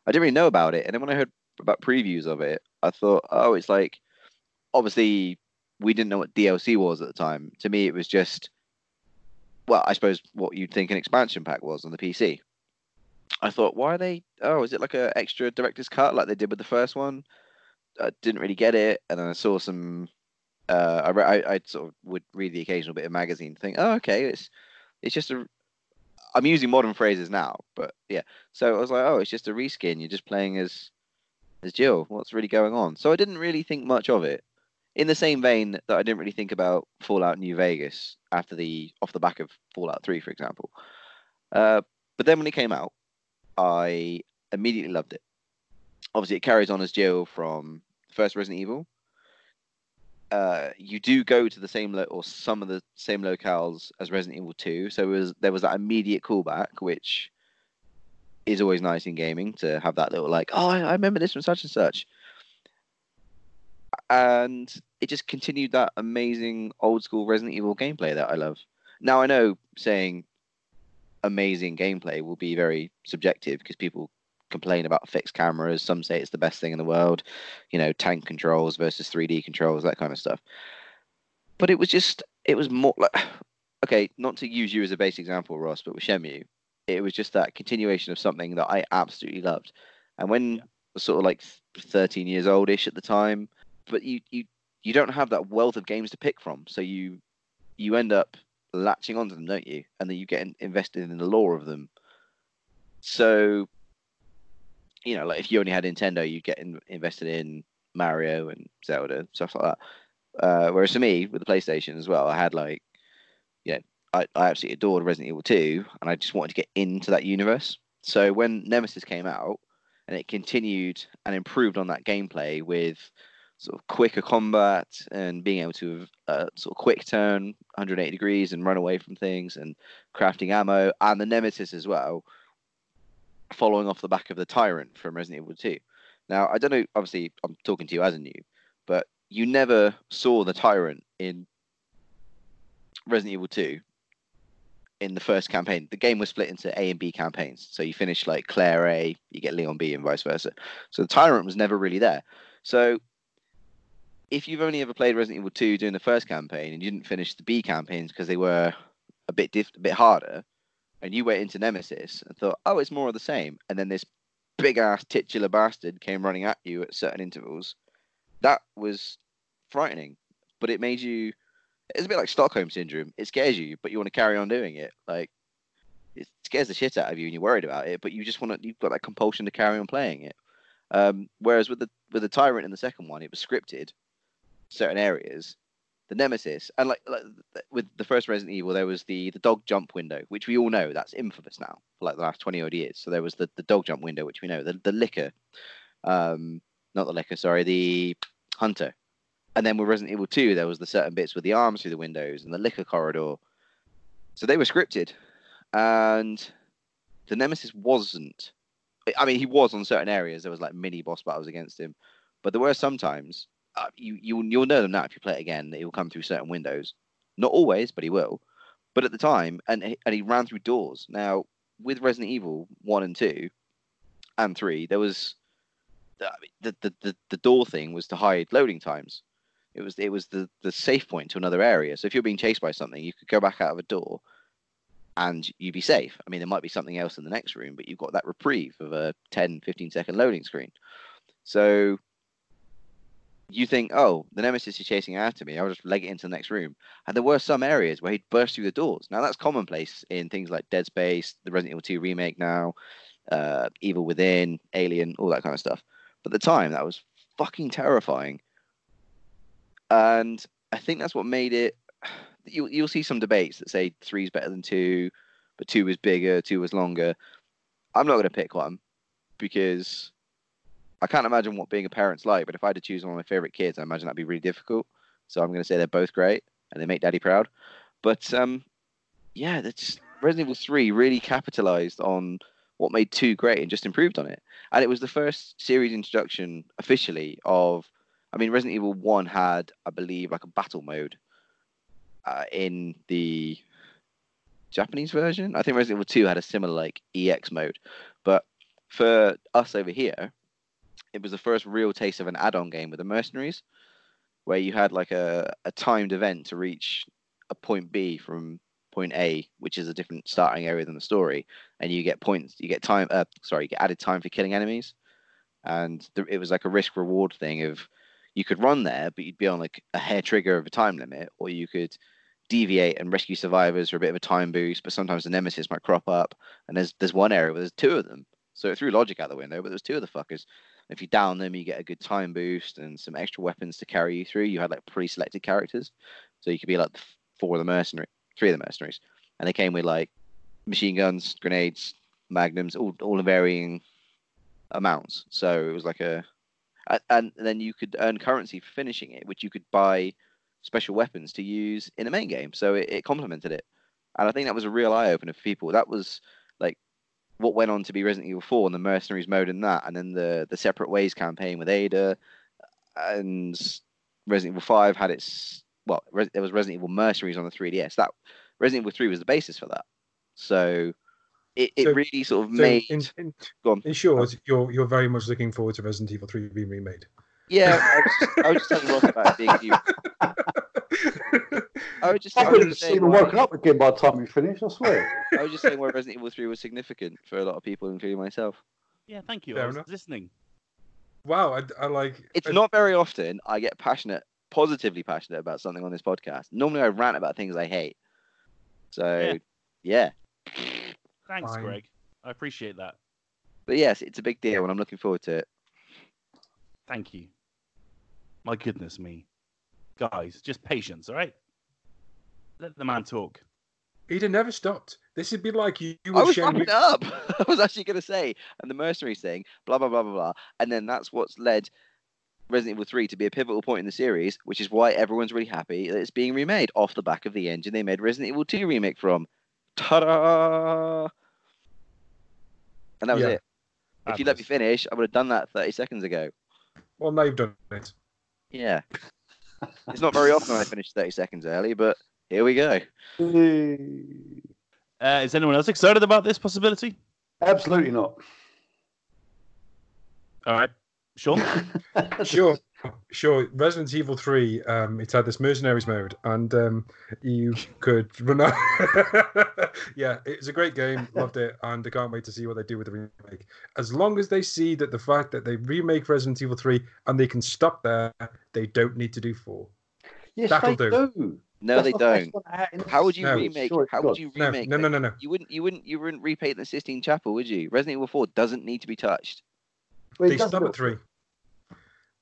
Speaker 4: I didn't really know about it. And then when I heard about previews of it, I thought, oh, it's like obviously we didn't know what DLC was at the time. To me, it was just well, I suppose what you'd think an expansion pack was on the PC. I thought, why are they? Oh, is it like a extra director's cut like they did with the first one? I didn't really get it, and then I saw some. Uh, I, re- I I sort of would read the occasional bit of magazine, think, oh, okay, it's it's just a. I'm using modern phrases now, but yeah. So I was like, oh, it's just a reskin. You're just playing as as Jill. What's really going on? So I didn't really think much of it in the same vein that I didn't really think about Fallout New Vegas after the off the back of Fallout 3, for example. Uh, but then when it came out, I immediately loved it. Obviously, it carries on as Jill from first Resident Evil. Uh, you do go to the same lo- or some of the same locales as Resident Evil 2, so was, there was that immediate callback, which is always nice in gaming to have that little like, oh, I, I remember this from such and such and it just continued that amazing old school Resident Evil gameplay that I love. Now I know saying amazing gameplay will be very subjective because people complain about fixed cameras. Some say it's the best thing in the world, you know, tank controls versus 3D controls, that kind of stuff. But it was just, it was more like, (sighs) okay, not to use you as a base example, Ross, but with Shenmue, it was just that continuation of something that I absolutely loved. And when
Speaker 1: Yeah.
Speaker 4: I was sort of like 13 years oldish at the time, but you you you don't have that wealth of games to pick from, so you you end up latching onto them, don't you? And then you get in- invested in the lore of them. So, you know, like if you only had Nintendo, you'd get in, invested in Mario and Zelda stuff like that. Uh, whereas for me, with the PlayStation as well, I had like, you know, I, I absolutely adored Resident Evil 2, and I just wanted to get into that universe. So when Nemesis came out, and it continued and improved on that gameplay with sort of quicker combat and being able to uh, sort of quick turn 180 degrees and run away from things and crafting ammo and the nemesis as well following off the back of the tyrant from resident evil 2 now i don't know obviously i'm talking to you as a new, but you never saw the tyrant in resident evil 2 in the first campaign. The game was split into a and b campaigns. So you finish like claire a you get leon b and vice versa. So the tyrant was never really there. So if you've only ever played Resident Evil 2 during the first campaign and you didn't finish the B campaigns because they were a bit diff- a bit harder, and you went into Nemesis and thought, oh, it's more of the same, and then this big ass titular bastard came running at you at certain intervals, that was frightening. But it made you. It's a bit like Stockholm syndrome. It scares you, but you want to carry on doing it. Like it scares the shit out of you, and you're worried about it, but you just want to. You've got that compulsion to carry on playing it. Um, whereas with the with the tyrant in the second one, it was scripted certain areas. The Nemesis, and like, like with the first Resident Evil, there was the the dog jump window, which we all know that's infamous now for like the last twenty odd years. So there was the, the dog jump window, which we know the the liquor, um, not the liquor, sorry, the hunter. And then with Resident Evil Two, there was the certain bits with the arms through the windows and the liquor corridor. So they were scripted, and the Nemesis wasn't I mean, he was on certain areas. There was like mini boss battles against him, but there were sometimes uh, you you you'll know them now if you play it again. That he'll come through certain windows. Not always, but he will. But at the time, and and he ran through doors. Now with Resident Evil one and two, and three, there was the the the, the, the door thing was to hide loading times. It was it was the the safe point to another area. So if you're being chased by something, you could go back out of a door, and you'd be safe. I mean, there might be something else in the next room, but you've got that reprieve of a 10, 15 second loading screen. So you think, oh, the nemesis is chasing after me. I'll just leg it into the next room. And there were some areas where he'd burst through the doors. Now that's commonplace in things like Dead Space, the Resident Evil 2 remake now, uh, Evil Within, Alien, all that kind of stuff. But at the time, that was fucking terrifying. And I think that's what made it. (sighs) You, you'll see some debates that say three is better than two, but two was bigger, two was longer. I'm not going to pick one because I can't imagine what being a parent's like. But if I had to choose one of my favorite kids, I imagine that'd be really difficult. So I'm going to say they're both great and they make daddy proud. But um, yeah, that's just Resident Evil 3 really capitalized on what made 2 great and just improved on it. And it was the first series introduction officially of, I mean, Resident Evil 1 had, I believe, like a battle mode uh, in the Japanese version. I think Resident Evil 2 had a similar like EX mode. But for us over here, it was the first real taste of an add-on game with the mercenaries, where you had like a, a timed event to reach a point B from point A, which is a different starting area than the story, and you get points, you get time, uh, sorry, you get added time for killing enemies, and it was like a risk reward thing of you could run there, but you'd be on like a hair trigger of a time limit, or you could deviate and rescue survivors for a bit of a time boost, but sometimes the nemesis might crop up, and there's there's one area where there's two of them, so it threw logic out the window, but there's two of the fuckers. If you down them, you get a good time boost and some extra weapons to carry you through. You had like pre-selected characters, so you could be like four of the mercenary, three of the mercenaries, and they came with like machine guns, grenades, magnums, all all in varying amounts. So it was like a, a- and then you could earn currency for finishing it, which you could buy special weapons to use in the main game. So it, it complemented it, and I think that was a real eye opener for people. That was like what went on to be Resident Evil 4 and the mercenaries mode in that, and then the the separate ways campaign with Ada, and Resident Evil 5 had its well, there was Resident Evil Mercenaries on the 3DS. That Resident Evil 3 was the basis for that. So it, it
Speaker 2: So-
Speaker 4: really sort of
Speaker 2: So
Speaker 4: made
Speaker 2: in, in,
Speaker 4: go on.
Speaker 2: in short, you're you're very much looking forward to Resident Evil 3 being remade.
Speaker 4: Yeah, I was (laughs) just, I was just telling Ross about it being. (laughs) (laughs) I was just,
Speaker 3: I
Speaker 4: I was
Speaker 3: would have
Speaker 4: just saying
Speaker 3: even
Speaker 4: why,
Speaker 3: woken up again by the time we finished, I swear.
Speaker 4: I was just saying why Resident Evil 3 was significant for a lot of people, including myself.
Speaker 1: Yeah, thank you.
Speaker 2: Fair
Speaker 1: I was
Speaker 2: enough.
Speaker 1: listening.
Speaker 2: wow, I, I like.
Speaker 4: It's
Speaker 2: I-
Speaker 4: not very often I get passionate, positively passionate about something on this podcast. Normally I rant about things I hate. So, yeah.
Speaker 1: Thanks,
Speaker 2: Fine.
Speaker 1: Greg. I appreciate that.
Speaker 4: But yes, it's a big deal and I'm looking forward to it.
Speaker 1: Thank you. My goodness me. Guys, just patience, all right? Let the man talk.
Speaker 2: He'd have never stopped. This would be like you, you
Speaker 4: I
Speaker 2: were
Speaker 4: was
Speaker 2: sharing.
Speaker 4: wrapping up. (laughs) I was actually going to say, and the mercenaries thing, blah blah blah blah blah, and then that's what's led Resident Evil 3 to be a pivotal point in the series, which is why everyone's really happy that it's being remade off the back of the engine they made Resident Evil 2 remake from. Ta-da! And that was
Speaker 2: Yeah.
Speaker 4: it. If you let me finish, I would have done that 30 seconds ago.
Speaker 2: Well, now you've done it.
Speaker 4: Yeah. It's not very often I finish 30 seconds early, but here we go.
Speaker 1: Uh, is anyone else excited about this possibility?
Speaker 3: Absolutely not.
Speaker 1: All right. Sean? (laughs)
Speaker 2: Sure, sure. Resident Evil 3, um, it's had this mercenaries mode, and um, you could run out. (laughs) yeah, it's a great game. (laughs) Loved it, and I can't wait to see what they do with the remake. As long as they see that the fact that they remake Resident Evil 3 and they can stop there, they don't need to do 4.
Speaker 3: Yes,
Speaker 2: That'll
Speaker 3: they
Speaker 2: do.
Speaker 3: do.
Speaker 4: No,
Speaker 3: That's
Speaker 4: they
Speaker 3: not-
Speaker 4: don't.
Speaker 3: how
Speaker 4: would you
Speaker 2: No.
Speaker 4: remake?
Speaker 3: Sure,
Speaker 4: How
Speaker 3: God.
Speaker 4: would you
Speaker 2: No,
Speaker 4: remake?
Speaker 2: no, no,
Speaker 4: it?
Speaker 2: no, no.
Speaker 4: You wouldn't. You wouldn't. You wouldn't repaint the Sistine Chapel, would you? Resident Evil 4 doesn't need to be touched.
Speaker 3: Well,
Speaker 2: They
Speaker 3: does
Speaker 2: stop at 3.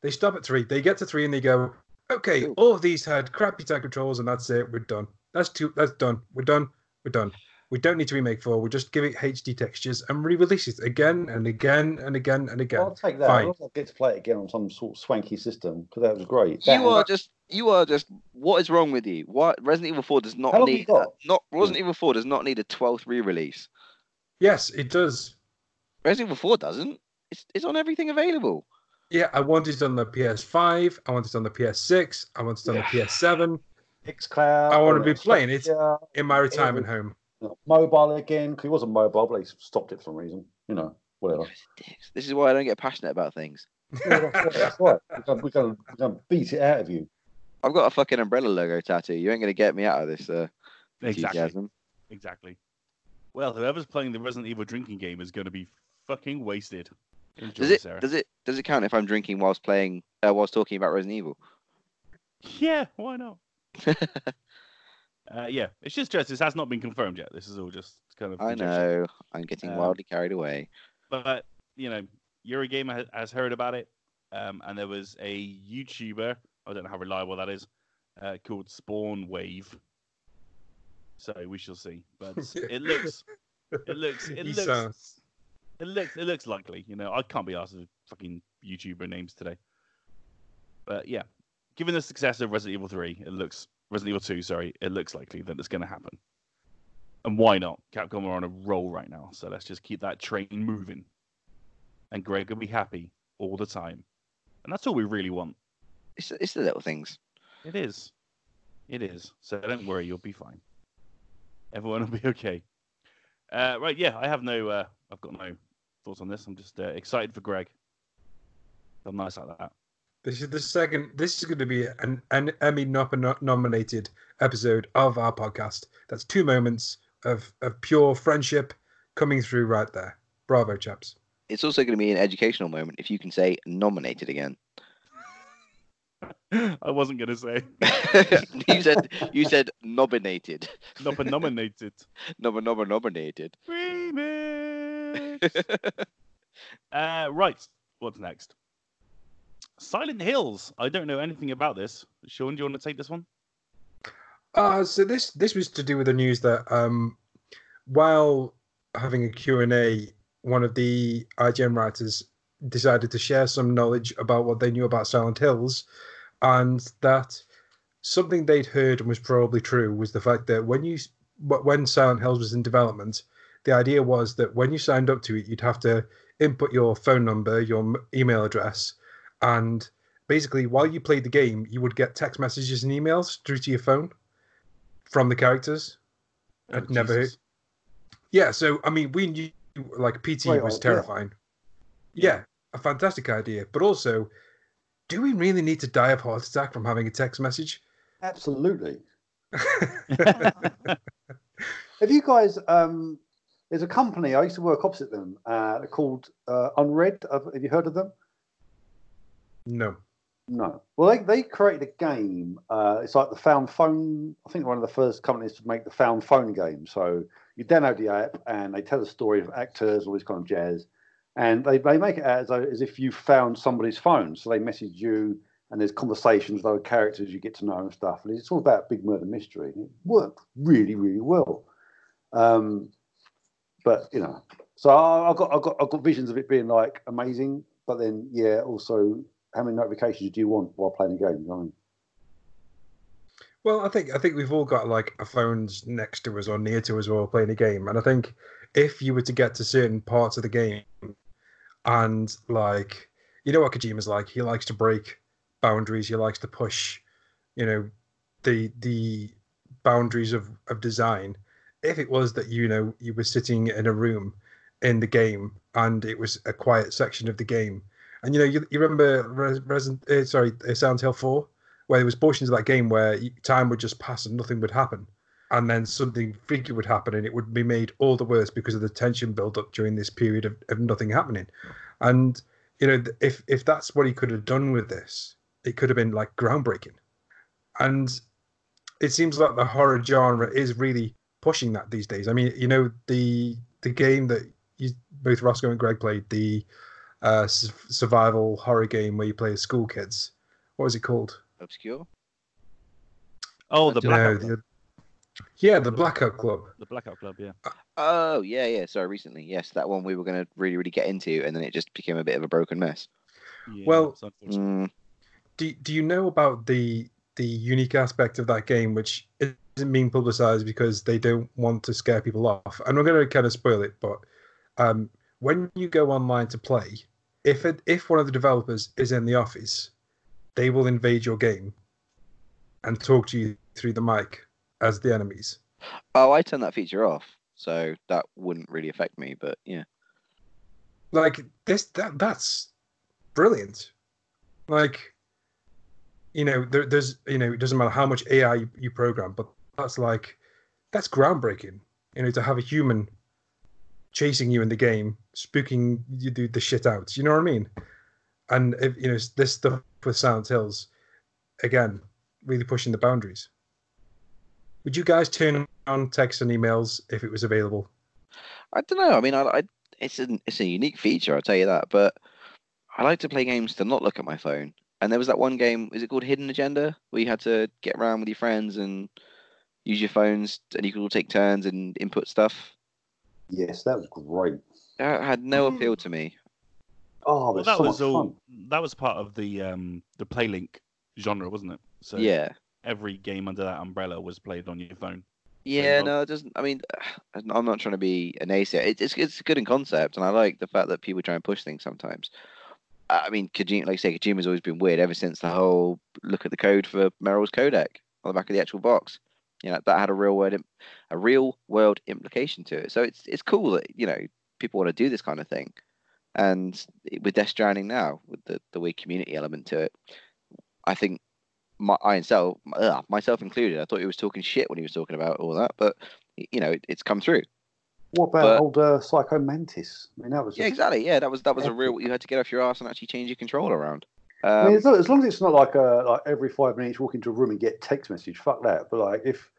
Speaker 2: They stop at 3. They get to 3 and they go, okay,
Speaker 4: Cool.
Speaker 2: all of these had crappy time controls, and that's it. We're done. That's too. That's done. We're done. We're done. We don't need to remake 4. We'll just give it HD textures and re release it again and again and again and again.
Speaker 3: I'll take that.
Speaker 2: Fine.
Speaker 3: I'll get to play it again on some sort of swanky system because that was great. That
Speaker 4: You are
Speaker 3: that-
Speaker 4: just. You are just. What is wrong with you? What Resident Evil 4 does not
Speaker 3: How long you
Speaker 4: need.
Speaker 3: got?
Speaker 4: Not hmm. Resident Evil 4 does not need a 12th re-release.
Speaker 2: Yes, it does.
Speaker 4: Resident Evil 4 doesn't. It's it's on everything available.
Speaker 2: Yeah, I want it on the PS5. I want it on the PS6. I want it on the PS7
Speaker 3: Xcloud.
Speaker 2: I wanna be playing it.
Speaker 3: Yeah,
Speaker 2: in my retirement home.
Speaker 3: you know, mobile again. 'cause it wasn't mobile, but he stopped it for some reason. You know, whatever.
Speaker 4: Guys are dicks. This is why I don't get passionate about things.
Speaker 3: Yeah, that's right. That's right. We're gonna, we're gonna beat it out of you.
Speaker 4: I've got a fucking umbrella logo tattoo. You ain't gonna get me out of this uh,
Speaker 1: Exactly.
Speaker 4: enthusiasm.
Speaker 1: Exactly. Well, whoever's playing the Resident Evil drinking game is going to be fucking wasted. Enjoy,
Speaker 4: Does it
Speaker 1: Sarah.
Speaker 4: does it does it count if I'm drinking whilst playing uh, whilst talking about Resident Evil?
Speaker 1: Yeah, why not? (laughs) uh, yeah, it's just just this has not been confirmed yet. This is all just kind of.
Speaker 4: I
Speaker 1: conjecture.
Speaker 4: know. I'm getting
Speaker 1: Um,
Speaker 4: wildly carried away.
Speaker 1: but you know, Eurogamer has, has heard about it, um, and there was a YouTuber. I don't know how reliable that is, uh, called SpawnWave. So we shall see. But (laughs) it looks, it looks, it
Speaker 2: He
Speaker 1: looks,
Speaker 2: sounds-
Speaker 1: it looks, it looks likely. You know, I can't be asked with fucking YouTuber names today. But yeah, given the success of Resident Evil Three, it looks Resident Evil Two. Sorry, it looks likely that it's going to happen. And why not? Capcom are on a roll right now, so let's just keep that train moving. And Greg will be happy all the time, and that's all we really want.
Speaker 4: It's it's the little things.
Speaker 1: It is, it is. So don't worry, you'll be fine. Everyone will be okay. Uh, right? Yeah, I have no. Uh, I've got no thoughts on this. I'm just uh, excited for Greg. I'm nice like that.
Speaker 2: This is the second. This is going to be an, an Emmy nominated episode of our podcast. That's two moments of, of pure friendship coming through right there. Bravo, chaps.
Speaker 4: It's also going to be an educational moment if you can say nominated again. (laughs)
Speaker 1: I wasn't gonna say (laughs)
Speaker 4: you said you said nominated.
Speaker 1: not nominated. (laughs)
Speaker 4: Nob nob nominated. (laughs)
Speaker 1: Uh, right. What's next? Silent Hills. I don't know anything about this. Sean, do you want to take this one?
Speaker 2: Uh, so this this was to do with the news that um, while having a Q&A, one of the IGN writers decided to share some knowledge about what they knew about Silent Hills, and that something they'd heard and was probably true was the fact that when you when Silent Hills was in development, the idea was that when you signed up to it, you'd have to input your phone number, your email address, and basically while you played the game, you would get text messages and emails through to your phone from the characters. I'd
Speaker 1: Oh,
Speaker 2: never
Speaker 1: Jesus.
Speaker 2: Yeah, so I mean, we knew like PT
Speaker 3: Right,
Speaker 2: was
Speaker 3: yeah.
Speaker 2: terrifying. Yeah, a fantastic idea, but also, do we really need to die of heart attack from having a text message?
Speaker 3: Absolutely. (laughs) Have you guys? Um, there's a company I used to work opposite them. Uh, called uh, Unread. Have, have you heard of them?
Speaker 2: no.
Speaker 3: No. Well, they, they created a game. Uh, it's like the Found Phone. I think one of the first companies to make the Found Phone game. So you download the app and they tell a story of actors, all this kind of jazz. And they, they make it as, though- as if you found somebody's phone. So they message you and there's conversations with other characters you get to know and stuff. And it's all about big murder mystery. And it worked really, really well. Um, but you know, so I- I've got I've got I've got visions of it being like amazing, but then yeah, also how many notifications do you want while playing the game? You know I mean?
Speaker 2: Well, I think I think we've all got like our phones next to us or near to us while we're playing a game, and I think if you were to get to certain parts of the game, and like you know what Kojima's like, he likes to break boundaries, he likes to push, you know, the the boundaries of of design. If it was that you know you were sitting in a room in the game and it was a quiet section of the game, and you know you, you remember Res- Resident, uh, sorry, uh, Silent Hill Four where there was portions of that game where time would just pass and nothing would happen. And then something freaky would happen and it would be made all the worse because of the tension build up during this period of, of nothing happening. And you know if if that's what he could have done with this it could have been like groundbreaking. And it seems like the horror genre is really pushing that these days i mean you know the the game that you both Rossko and greg played the uh s- survival horror game where you play as school kids what was it called
Speaker 4: Obscure.
Speaker 1: Oh, the
Speaker 4: No,
Speaker 1: Blackout
Speaker 2: no,
Speaker 1: Club.
Speaker 2: the, yeah, the Blackout Club.
Speaker 1: The Blackout Club, yeah.
Speaker 4: Oh yeah, yeah. Sorry, recently. Yes, that one we were going to really, really get into, and then it just became a bit of a broken mess.
Speaker 1: yeah
Speaker 2: Well-
Speaker 4: Mm,
Speaker 2: Do Do you know about the the unique aspect of that game, which isn't being publicized because they don't want to scare people off? And I'm going to kind of spoil it, but um, when you go online to play, if it, if one of the developers is in the office, they will invade your game and talk to you through the mic as the enemies.
Speaker 4: Oh, I turned that feature off, so that wouldn't really affect me. But yeah,
Speaker 2: Like this, that that's brilliant. Like, you know, there, there's you know, it doesn't matter how much AI you, you program, but that's like that's groundbreaking. You know, to have a human chasing you in the game, spooking you do the shit out. You know what I mean? And if you know this stuff with Silent Hills, again, really pushing the boundaries. Would you guys turn on text and emails if it was available?
Speaker 4: I don't know. I mean, I, I it's an it's a unique feature, I'll tell you that. But I like to play games to not look at my phone. And there was that one game, is it called Hidden Agenda, where you had to get around with your friends and use your phones, and you could all take turns and input stuff.
Speaker 3: Yes, that was great.
Speaker 4: That had no appeal to me.
Speaker 3: Oh,
Speaker 1: Well, that
Speaker 3: so
Speaker 1: was all.
Speaker 3: fun.
Speaker 1: That was part of the um the PlayLink genre, wasn't it? So
Speaker 4: yeah.
Speaker 1: every game under that umbrella was played on your phone.
Speaker 4: Yeah,
Speaker 1: not-
Speaker 4: no, it doesn't. I mean, (sighs) I'm not trying to be an naysayer. It, it's it's good in concept, and I like the fact that people try and push things sometimes. I mean, Kojima, like I say, Kojima's always been weird ever since the whole look at the code for Meryl's codec on the back of the actual box. You know, that had a real world, a real world implication to it. So it's it's cool that you know people want to do this kind of thing, and with Death Stranding now, with the the weird community element to it, I think my, I ugh, myself included, I thought he was talking shit when he was talking about all that, but you know, it, it's come through.
Speaker 3: What about
Speaker 4: But-
Speaker 3: old uh, Psycho Mantis? I mean, that was
Speaker 4: Yeah, exactly. Yeah, that was that was a real. You had to get off your ass and actually change your control around.
Speaker 3: I
Speaker 4: Um,
Speaker 3: mean, as long, as long as it's not like uh, like every five minutes walk into a room and get text message, fuck that. But like if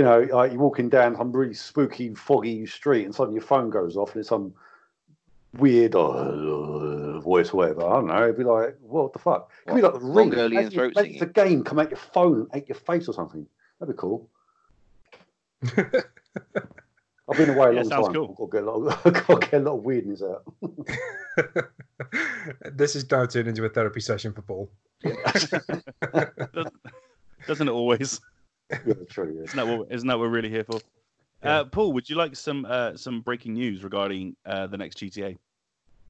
Speaker 3: you know, like you're walking down some really spooky, foggy street and suddenly your phone goes off and it's some weird uh, voice or whatever. I don't know. It'd be like, what the fuck? It could be like the ring.
Speaker 4: Mongolian
Speaker 3: Make-
Speaker 4: throat
Speaker 3: make the
Speaker 4: singing.
Speaker 3: game come out your phone and ate your face or something. That'd be cool. I've been away a (laughs)
Speaker 1: Yeah,
Speaker 3: long
Speaker 1: sounds
Speaker 3: time.
Speaker 1: cool.
Speaker 3: I've got get a lot, (laughs) I've got to get a lot of weirdness out. (laughs)
Speaker 2: this is now turned into a therapy session for Paul.
Speaker 1: Doesn't- Doesn't it always?
Speaker 3: Yeah, true. Yeah.
Speaker 1: Isn't that what, isn't that what we're really here for?
Speaker 2: Yeah.
Speaker 1: Uh, Paul, would you like some uh, some breaking news regarding uh, the next GTA?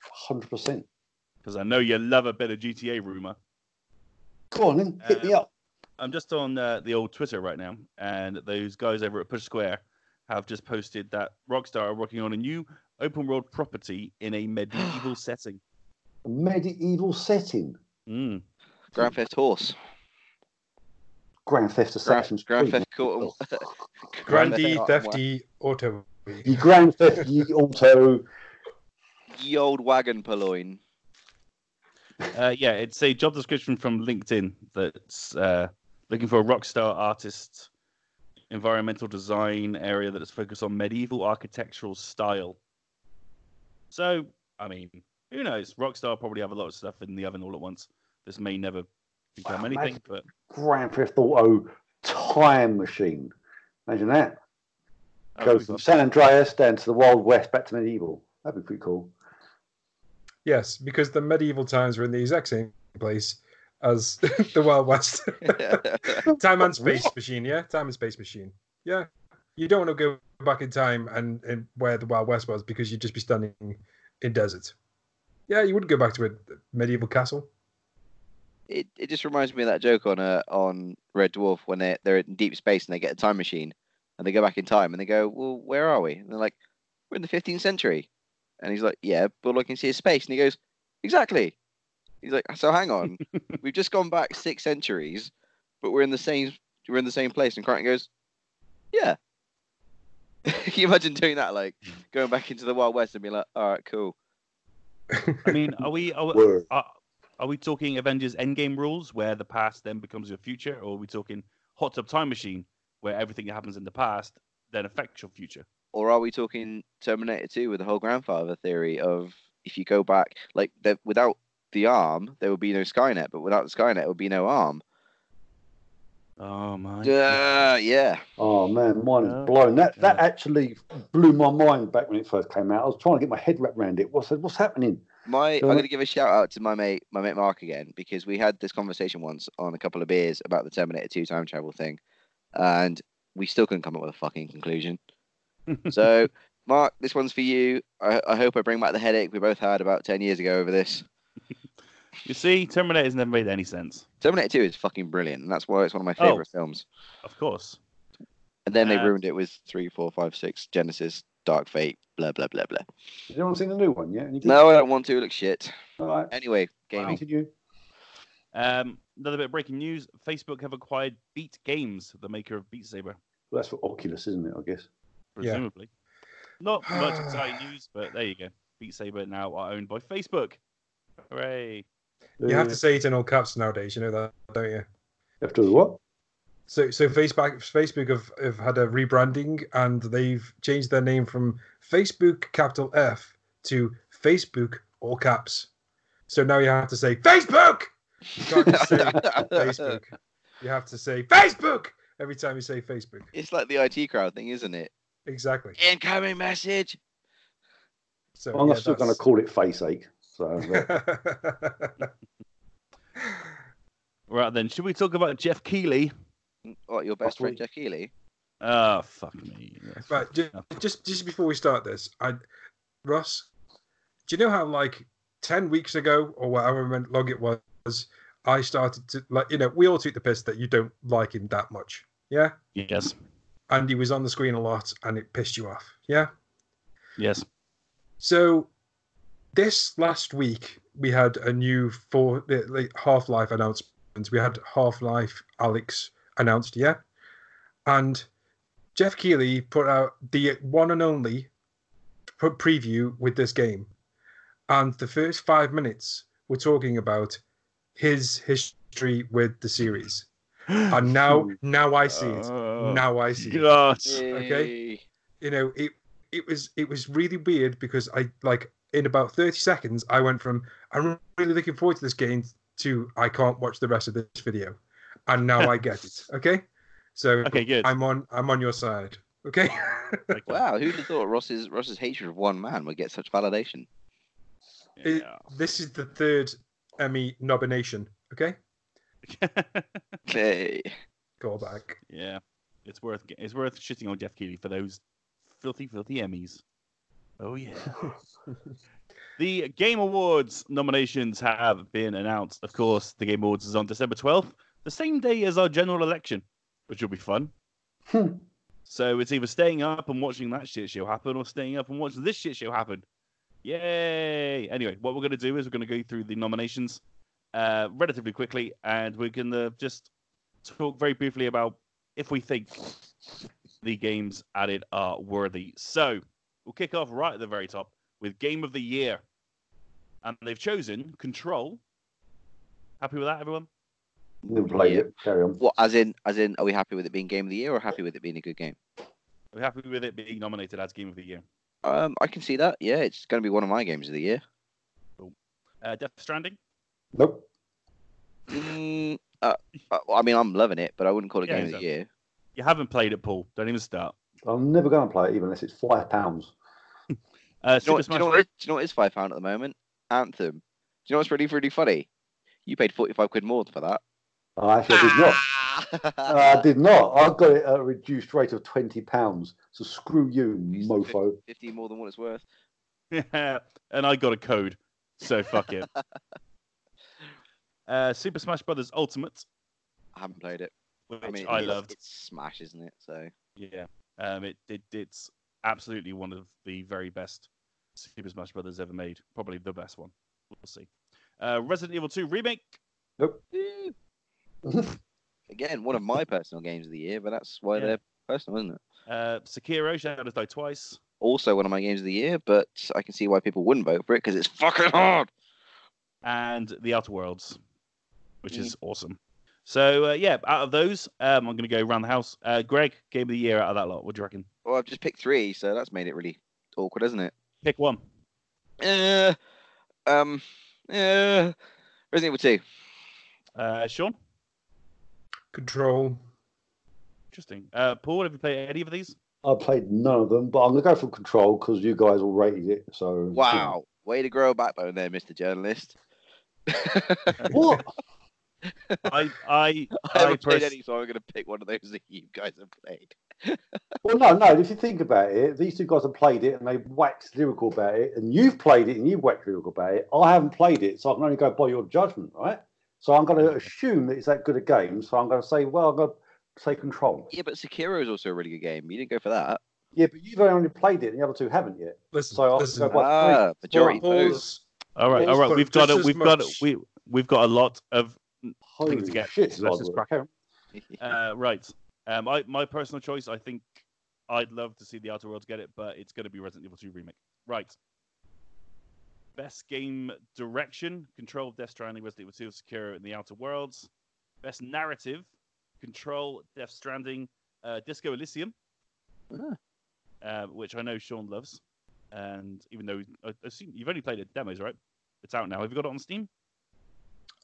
Speaker 3: Hundred percent.
Speaker 1: Because I know you love a bit of GTA rumor.
Speaker 3: Go on, then. Hit me
Speaker 1: Uh,
Speaker 3: up.
Speaker 1: I'm just on uh, the old Twitter right now, and those guys over at Push Square have just posted that Rockstar are working on a new open world property in a medieval (gasps) setting.
Speaker 3: A medieval setting.
Speaker 1: Mm.
Speaker 4: Grand Theft Horse,
Speaker 3: Grand Theft Assassin's
Speaker 4: Grand
Speaker 3: Creed. (laughs)
Speaker 4: Theft Auto,
Speaker 2: Grandy
Speaker 4: Theft Auto,
Speaker 2: Thefty Auto.
Speaker 3: The Grand Theft Ye Auto.
Speaker 4: ye old wagon purloin.
Speaker 1: Uh, yeah, it's a job description from LinkedIn that's uh, looking for a rock star artist, environmental design area that is focused on medieval architectural style. So, I mean, who knows? Rockstar probably have a lot of stuff in the oven all at once. This may never become
Speaker 3: Wow,
Speaker 1: anything, but
Speaker 3: Grand Theft Auto time machine. Imagine that.
Speaker 1: Oh,
Speaker 3: Go
Speaker 1: we've
Speaker 3: from San Andreas down to the Wild West back to medieval. That'd be pretty cool.
Speaker 2: Yes, because the medieval times were in the exact same place as (laughs) the Wild West. (laughs) time and space machine, yeah? Time and space machine. Yeah. You don't want to go back in time and, and where the Wild West was because you'd just be standing in desert. Yeah, you wouldn't go back to a medieval castle.
Speaker 4: It, it just reminds me of that joke on uh, on Red Dwarf when they they're in deep space and they get a time machine and they go back in time and they go, well, where are we? And they're like, we're in the 15th century, and he's like, yeah, but all I can see is space, and he goes, exactly. He's like, so hang on, (laughs) we've just gone back six centuries, but we're in the same we're in the same place, and Kryten goes, yeah. (laughs) Can you imagine doing that, like going back into the Wild West and being like, all right, cool.
Speaker 1: I mean, are we are, we- are, are we talking Avengers Endgame rules where the past then becomes your future, or are we talking Hot Tub Time Machine where everything that happens in the past then affects your future?
Speaker 4: or are we talking Terminator 2 with the whole grandfather theory of if you go back, like the, without the arm, there would be no Skynet, but without the Skynet, there would be no arm.
Speaker 1: Oh my!
Speaker 4: Uh, yeah.
Speaker 3: Oh man, mine is
Speaker 1: Oh,
Speaker 3: blown. That that actually blew my mind back when it first came out. I was trying to get my head wrapped around it. What's what's happening?
Speaker 4: My, I'm going to give a shout out to my mate, my mate Mark again, because we had this conversation once on a couple of beers about the Terminator 2 time travel thing, and we still couldn't come up with a fucking conclusion. (laughs) so Mark, this one's for you. I, I hope I bring back the headache we both had about 10 years ago over this. (laughs)
Speaker 1: You see, Terminator's never made any sense.
Speaker 4: Terminator 2 is fucking brilliant, and that's why it's one of my
Speaker 1: Oh.
Speaker 4: favorite films.
Speaker 1: Of course.
Speaker 4: And then they
Speaker 1: Uh,
Speaker 4: ruined it with 3, 4, 5, 6, Genesis, Dark Fate, blah, blah, blah, blah.
Speaker 3: Has anyone seen the new one yet? Any?
Speaker 4: No, I don't want to. It looks shit.
Speaker 3: All right.
Speaker 4: Anyway, gaming.
Speaker 3: Continue.
Speaker 1: Um, another bit of breaking news: Facebook have acquired Beat Games, the maker of Beat Saber,
Speaker 3: Well, that's for Oculus, isn't it? I guess.
Speaker 2: Yeah.
Speaker 1: presumably. Not much exciting news, but there you go. Beat Saber now are owned by Facebook. Hooray!
Speaker 2: You have to say it in all caps nowadays. You know that, don't you?
Speaker 3: You have to do what?
Speaker 2: So, so Facebook, Facebook have, have had a rebranding and they've changed their name from Facebook capital F to Facebook all caps. So now you have to say Facebook. You can't just say (laughs) Facebook. You have to say Facebook every time you say Facebook.
Speaker 4: It's like the IT crowd thing, isn't it?
Speaker 2: Exactly.
Speaker 4: Incoming message.
Speaker 2: So
Speaker 3: I'm
Speaker 2: yeah,
Speaker 3: still going to call it Face Ache. So uh, (laughs)
Speaker 1: Right then, should we talk about Jeff Keighley?
Speaker 4: What, your best friend Jack Keighley?
Speaker 1: Ah, fuck me. Yes.
Speaker 2: right, just, just just before we start this, I Russ, do you know how like ten weeks ago or whatever long it was, I started to like you know we all took the piss that you don't like him that much, yeah,
Speaker 1: Yes.
Speaker 2: and he was on the screen a lot and it pissed you off, yeah.
Speaker 1: Yes.
Speaker 2: So this last week we had a new for the like, Half Life announcement. We had Half Life Alyx announced, yeah, and Jeff Keighley put out the one and only preview with this game, and the first five minutes we're talking about his history with the series, (gasps) and now now I see it.
Speaker 1: Oh,
Speaker 2: Now I see it
Speaker 1: God.
Speaker 2: Okay. You know it it was it was really weird because i like in about 30 seconds i went from i'm really looking forward to this game to i can't watch the rest of this video and now i get it (laughs) okay so
Speaker 1: Okay, good.
Speaker 2: i'm on i'm on your side okay
Speaker 1: Okay. (laughs)
Speaker 4: Wow, who'd have thought Ross's Ross's hatred of one man would get such validation?
Speaker 2: It- this is the third emmy nomination okay (laughs)
Speaker 4: Hey.
Speaker 2: go back
Speaker 1: yeah. It's worth it's worth shitting on Jeff Keighley for those filthy, filthy Emmys. Oh yeah. the Game Awards nominations have been announced. Of course, the Game Awards is on December twelfth, the same day as our general election, which will be fun.
Speaker 3: Hmm.
Speaker 1: so it's either staying up and watching that shit show happen, or staying up and watching this shit show happen. Yay! Anyway, what we're going to do is we're going to go through the nominations uh, relatively quickly, and we're going to just talk very briefly about if we think the games added are worthy. So we'll kick off right at the very top with Game of the Year, and they've chosen Control. Happy with that, everyone?
Speaker 3: Never played
Speaker 4: Yeah.
Speaker 3: it. Carry on.
Speaker 4: What as in as in are we happy with it being game of the year or happy with it being a good game?
Speaker 1: We're happy with it being nominated as Game of the Year.
Speaker 4: Um, I can see that. Yeah, it's going to be one of my games of the year.
Speaker 1: Uh, Death Stranding.
Speaker 3: Nope.
Speaker 4: Mm, uh, uh, I mean, I'm loving it, but I wouldn't call it
Speaker 1: Yeah,
Speaker 4: game of the year.
Speaker 1: You haven't played it, Paul. Don't even start.
Speaker 3: I'm never going to play it even unless it's five pounds. (laughs)
Speaker 1: Uh,
Speaker 4: Do you, know
Speaker 1: Super
Speaker 4: what, do, you know what, do you know what is five pound at the moment? Anthem. Do you know what's really really funny? You paid forty five quid more for that.
Speaker 3: Oh, actually, I did not. Uh, I did not. I got it at a reduced rate of twenty pounds. So screw you, mofo.
Speaker 4: Fifty more than what it's worth.
Speaker 1: Yeah, (laughs) and I got a code, so fuck it. (laughs) Uh, Super Smash Brothers Ultimate,
Speaker 4: I haven't played it.
Speaker 1: which
Speaker 4: I
Speaker 1: I,
Speaker 4: mean, it's,
Speaker 1: loved.
Speaker 4: It's Smash, isn't it? So
Speaker 1: Yeah, um, it, it it's absolutely one of the very best Super Smash Brothers ever made. Probably the best one. We'll see. Uh, Resident Evil 2 remake.
Speaker 3: Nope.
Speaker 4: Again, one of my personal games of the year, but that's why
Speaker 1: Yeah.
Speaker 4: they're personal, isn't it?
Speaker 1: Uh, Sekiro Shadows Die Twice.
Speaker 4: Also, one of my games of the year, but I can see why people wouldn't vote for it because it's fucking hard.
Speaker 1: and The Outer Worlds, which
Speaker 4: Mm.
Speaker 1: is awesome. So uh, yeah, out of those, um, I'm going to go around the house. Uh, Greg, Game of the Year out of that lot. What do you reckon?
Speaker 4: Well, I've just picked three, so that's made it really awkward, hasn't it?
Speaker 1: Pick one.
Speaker 4: Uh, um, uh, Resident Evil 2.
Speaker 1: Uh, Sean.
Speaker 2: Control
Speaker 1: Interesting. Uh, Paul, have you played any of these?
Speaker 3: I played none of them, but I'm going to go for Control because you guys all rated it. So
Speaker 4: Wow. Way to grow a backbone there, Mr. Journalist. (laughs) (laughs)
Speaker 3: What?
Speaker 1: I I
Speaker 4: I haven't played any, so I'm going to pick one of those that you guys have played. (laughs)
Speaker 3: Well, no, no. If you think about it, these two guys have played it and they waxed lyrical about it, and you've played it and you've waxed lyrical about it. I haven't played it, so I can only go by your judgment, right? So I'm going to assume that it's that good a game. So I'm going to say, well, I'm going to say Control.
Speaker 4: Yeah, but Sekiro is also a really good game. You didn't go for that.
Speaker 3: Yeah, but you've only played it, and the other two haven't yet.
Speaker 2: Listen,
Speaker 3: So I'll
Speaker 2: listen.
Speaker 3: go by
Speaker 4: Ah, majority vote.
Speaker 2: Pause.
Speaker 1: All right, all
Speaker 2: Paul's
Speaker 1: right.
Speaker 2: put
Speaker 1: We've got
Speaker 2: just
Speaker 1: it. We've got it. We we've got a lot of
Speaker 3: Holy
Speaker 1: to get.
Speaker 3: shit!
Speaker 1: Let's just
Speaker 3: Lord.
Speaker 1: crack (laughs) Uh, right. Um, I, my personal choice, I think I'd love to see the Outer Worlds get it, but it's going to be Resident Evil 2 Remake. Right. Best game direction, Control, Death Stranding, Resident Evil 2, Sekiro, and the Outer Worlds. Best narrative, Control, Death Stranding, uh, Disco Elysium,
Speaker 4: Ah.
Speaker 1: uh, which I know Sean loves. And even though I assume you've only played the demos, right? It's out now. Have you got it on Steam?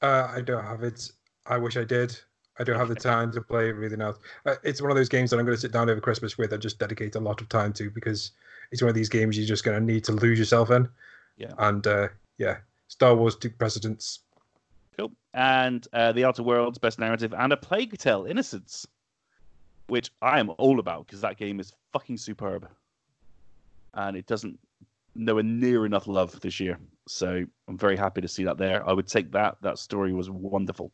Speaker 2: Uh, I don't have it. I wish I did. I don't have the time to play everything else. Uh, it's one of those games that I'm going to sit down over Christmas with and just dedicate a lot of time to because it's one of these games you're just going to need to lose yourself in.
Speaker 1: Yeah.
Speaker 2: And uh, yeah, Star Wars took precedence.
Speaker 1: Cool. And uh, The Outer Worlds, Best Narrative, and A Plague Tale, Innocence, which I am all about because that game is fucking superb. And it doesn't nowhere near enough love this year. So I'm very happy to see that there. I would take that. That story was wonderful.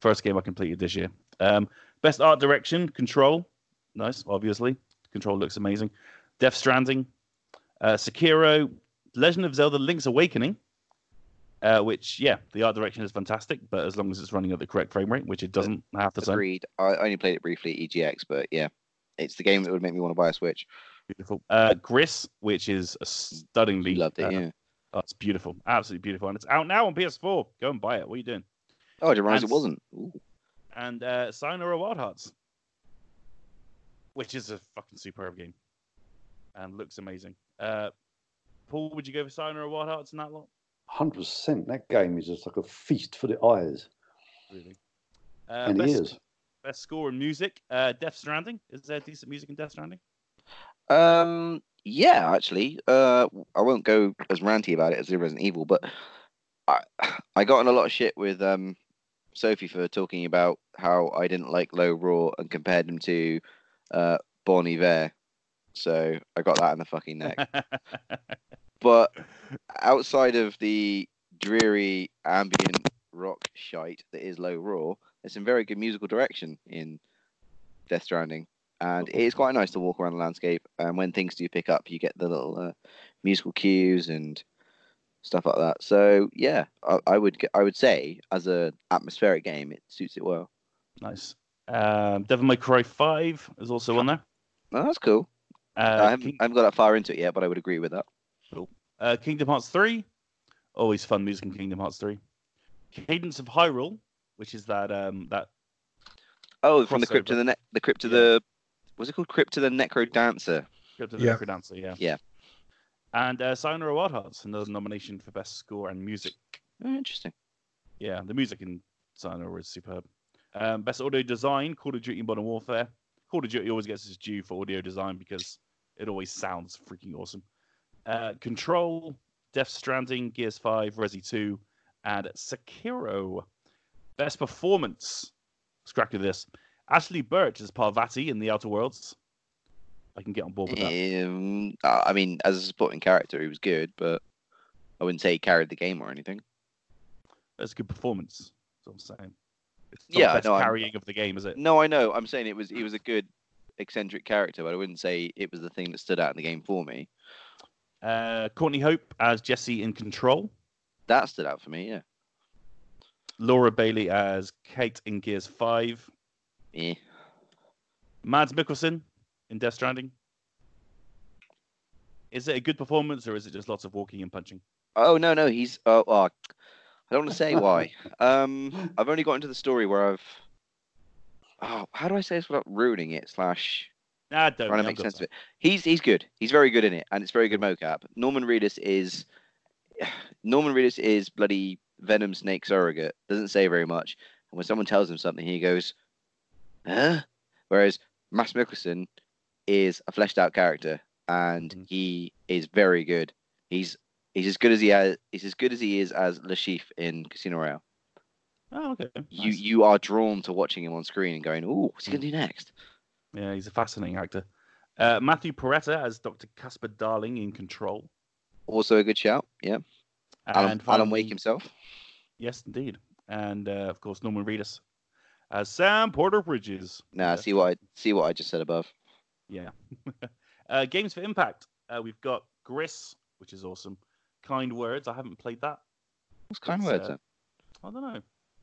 Speaker 1: First game I completed this year. Um, best Art Direction, Control. Nice, obviously. Control looks amazing. Death Stranding, uh, Sekiro, Legend of Zelda Link's Awakening, uh, which yeah, the art direction is fantastic, but as long as it's running at the correct frame rate, which it doesn't half the time.
Speaker 4: Agreed. I only played it briefly at EGX, but yeah, it's the game that would make me want to buy a Switch.
Speaker 1: Beautiful. Uh, Gris, which is a stunningly
Speaker 4: Loved it.
Speaker 1: uh,
Speaker 4: Yeah.
Speaker 1: oh, it's beautiful, absolutely beautiful, and it's out now on PS4. Go and buy it. What are you doing?
Speaker 4: Oh, I didn't realize
Speaker 1: and-
Speaker 4: it wasn't. Ooh.
Speaker 1: And uh, Sayonara Wild Hearts, which is a fucking superb game, and looks amazing. Uh, Paul, would you go for Sayonara Wild Hearts in that lot?
Speaker 3: Hundred percent. That game is just like a feast for the eyes,
Speaker 1: Really? Uh,
Speaker 3: and
Speaker 1: best,
Speaker 3: ears.
Speaker 1: best score and music. Uh, Death Stranding. Is there decent music in Death Stranding?
Speaker 4: Um, yeah, actually, uh, I won't go as ranty about it as the Resident Evil, but I I got in a lot of shit with um Sophie for talking about how I didn't like Low Roar and compared him to uh Bon Iver. So I got that in the fucking neck. (laughs) but outside of the dreary ambient rock shite that is Low Roar, there's some very good musical direction in Death Stranding, and it is quite nice to walk around the landscape. And when things do pick up, you get the little uh, musical cues and stuff like that. So yeah, I, I would I would say as a atmospheric game, it suits it well.
Speaker 1: Nice. Um, Devil May Cry 5 is also on there.
Speaker 4: Oh, that's cool.
Speaker 1: Uh,
Speaker 4: I, haven't,
Speaker 1: King-
Speaker 4: I haven't got that far into it yet, but I would agree with that.
Speaker 1: uh, Kingdom Hearts 3. Always fun music in Kingdom Hearts 3. Cadence of Hyrule, which is that um that
Speaker 4: Oh, from the crypt to the ne- the crypt to
Speaker 1: Yeah.
Speaker 4: the was it called crypt to the necro dancer?
Speaker 1: Crypt of the
Speaker 2: Yeah.
Speaker 1: Necrodancer, yeah.
Speaker 4: Yeah.
Speaker 1: And uh, Sayonara Wild Hearts, another nomination for best score and music.
Speaker 4: Oh, interesting.
Speaker 1: Yeah, the music in Sayonara is superb. Um, best audio design, Call of Duty in Modern Warfare. Call of Duty always gets its due for audio design because it always sounds freaking awesome. Uh, Control, Death Stranding, Gears 5, Resi 2, and Sekiro. Best performance. Let's crack with this. Ashly Burch as Parvati in The Outer Worlds. I can get on board with that.
Speaker 4: Um, I mean, as a supporting character, he was good, but I wouldn't say he carried the game or anything.
Speaker 1: That's a good performance. That's what I'm saying. It's not
Speaker 4: Yeah, I
Speaker 1: best
Speaker 4: I'm-
Speaker 1: carrying of the game, is it?
Speaker 4: No, I know. I'm saying it was he was a good eccentric character, but I wouldn't say it was the thing that stood out in the game for me.
Speaker 1: Uh, Courtney Hope as Jesse in Control.
Speaker 4: That stood out for me. Yeah.
Speaker 1: Laura Bailey as Kate in Gears 5.
Speaker 4: Yeah.
Speaker 1: Mads Mikkelsen in Death Stranding. Is it a good performance or is it just lots of walking and punching?
Speaker 4: Oh no, no, he's. Oh, oh I don't want to say why. (laughs) Um, I've only got into the story where I've. Oh, how do I say this without ruining it? Slash
Speaker 1: Nah, don't.
Speaker 4: trying to make sense of it. He's he's good. He's very good in it, and it's very good mocap. Norman Reedus is (sighs) Norman Reedus is bloody Venom Snake surrogate. Doesn't say very much, and when someone tells him something, he goes, "Huh?" Whereas Mads Mikkelsen is a fleshed out character, and
Speaker 1: Mhm.
Speaker 4: he is very good. He's he's as good as he has. He's as good as he is as Chiffre in Casino Royale.
Speaker 1: Oh, okay.
Speaker 4: You
Speaker 1: nice.
Speaker 4: you are drawn to watching him on screen and going, "Ooh, what's he gonna do next?"
Speaker 1: Yeah, he's a fascinating actor. Uh, Matthew Porretta as Dr. Casper Darling in Control.
Speaker 4: Also a good shout. Yeah. Alan,
Speaker 1: And
Speaker 4: Alan
Speaker 1: finally-
Speaker 4: Wake himself.
Speaker 1: Yes, indeed. And uh, of course, Norman Reedus as Sam Porter Bridges.
Speaker 4: Nah, see what I see what I just said above.
Speaker 1: Yeah. (laughs) uh, Games for Impact. Uh, we've got Gris, which is awesome. Kind Words. I haven't played that.
Speaker 4: What's kind words
Speaker 1: uh. I don't know.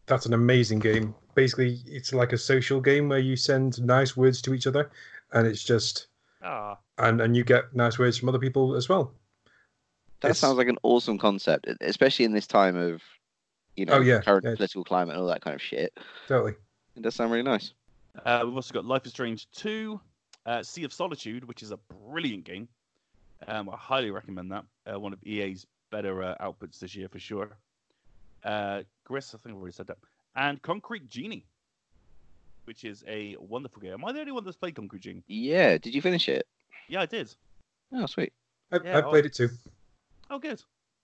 Speaker 2: That's an amazing game. Basically, it's like a social game where you send nice words to each other, and it's just
Speaker 1: Ah,
Speaker 2: and and you get nice words from other people as well.
Speaker 4: That
Speaker 2: it's-
Speaker 4: sounds like an awesome concept, especially in this time of, you know,
Speaker 2: Oh, yeah,
Speaker 4: current
Speaker 2: yeah.
Speaker 4: political climate and all that kind of shit.
Speaker 1: Oh,
Speaker 2: Totally.
Speaker 4: It does sound really nice.
Speaker 1: Uh, we've also got Life is Strange 2, uh, Sea of Solitude, which is a brilliant game. Um, I highly recommend that. Uh, one of EA's better uh, outputs this year for sure. Uh, Gris, I think I've already said that. And Concrete Genie, which is a wonderful game. Am I the only one that's played Concrete Genie?
Speaker 4: Yeah. Did you finish it?
Speaker 1: Yeah, I did.
Speaker 4: Oh, sweet.
Speaker 2: I,
Speaker 1: Yeah,
Speaker 2: I
Speaker 1: oh.
Speaker 2: played it too.
Speaker 1: Oh, good.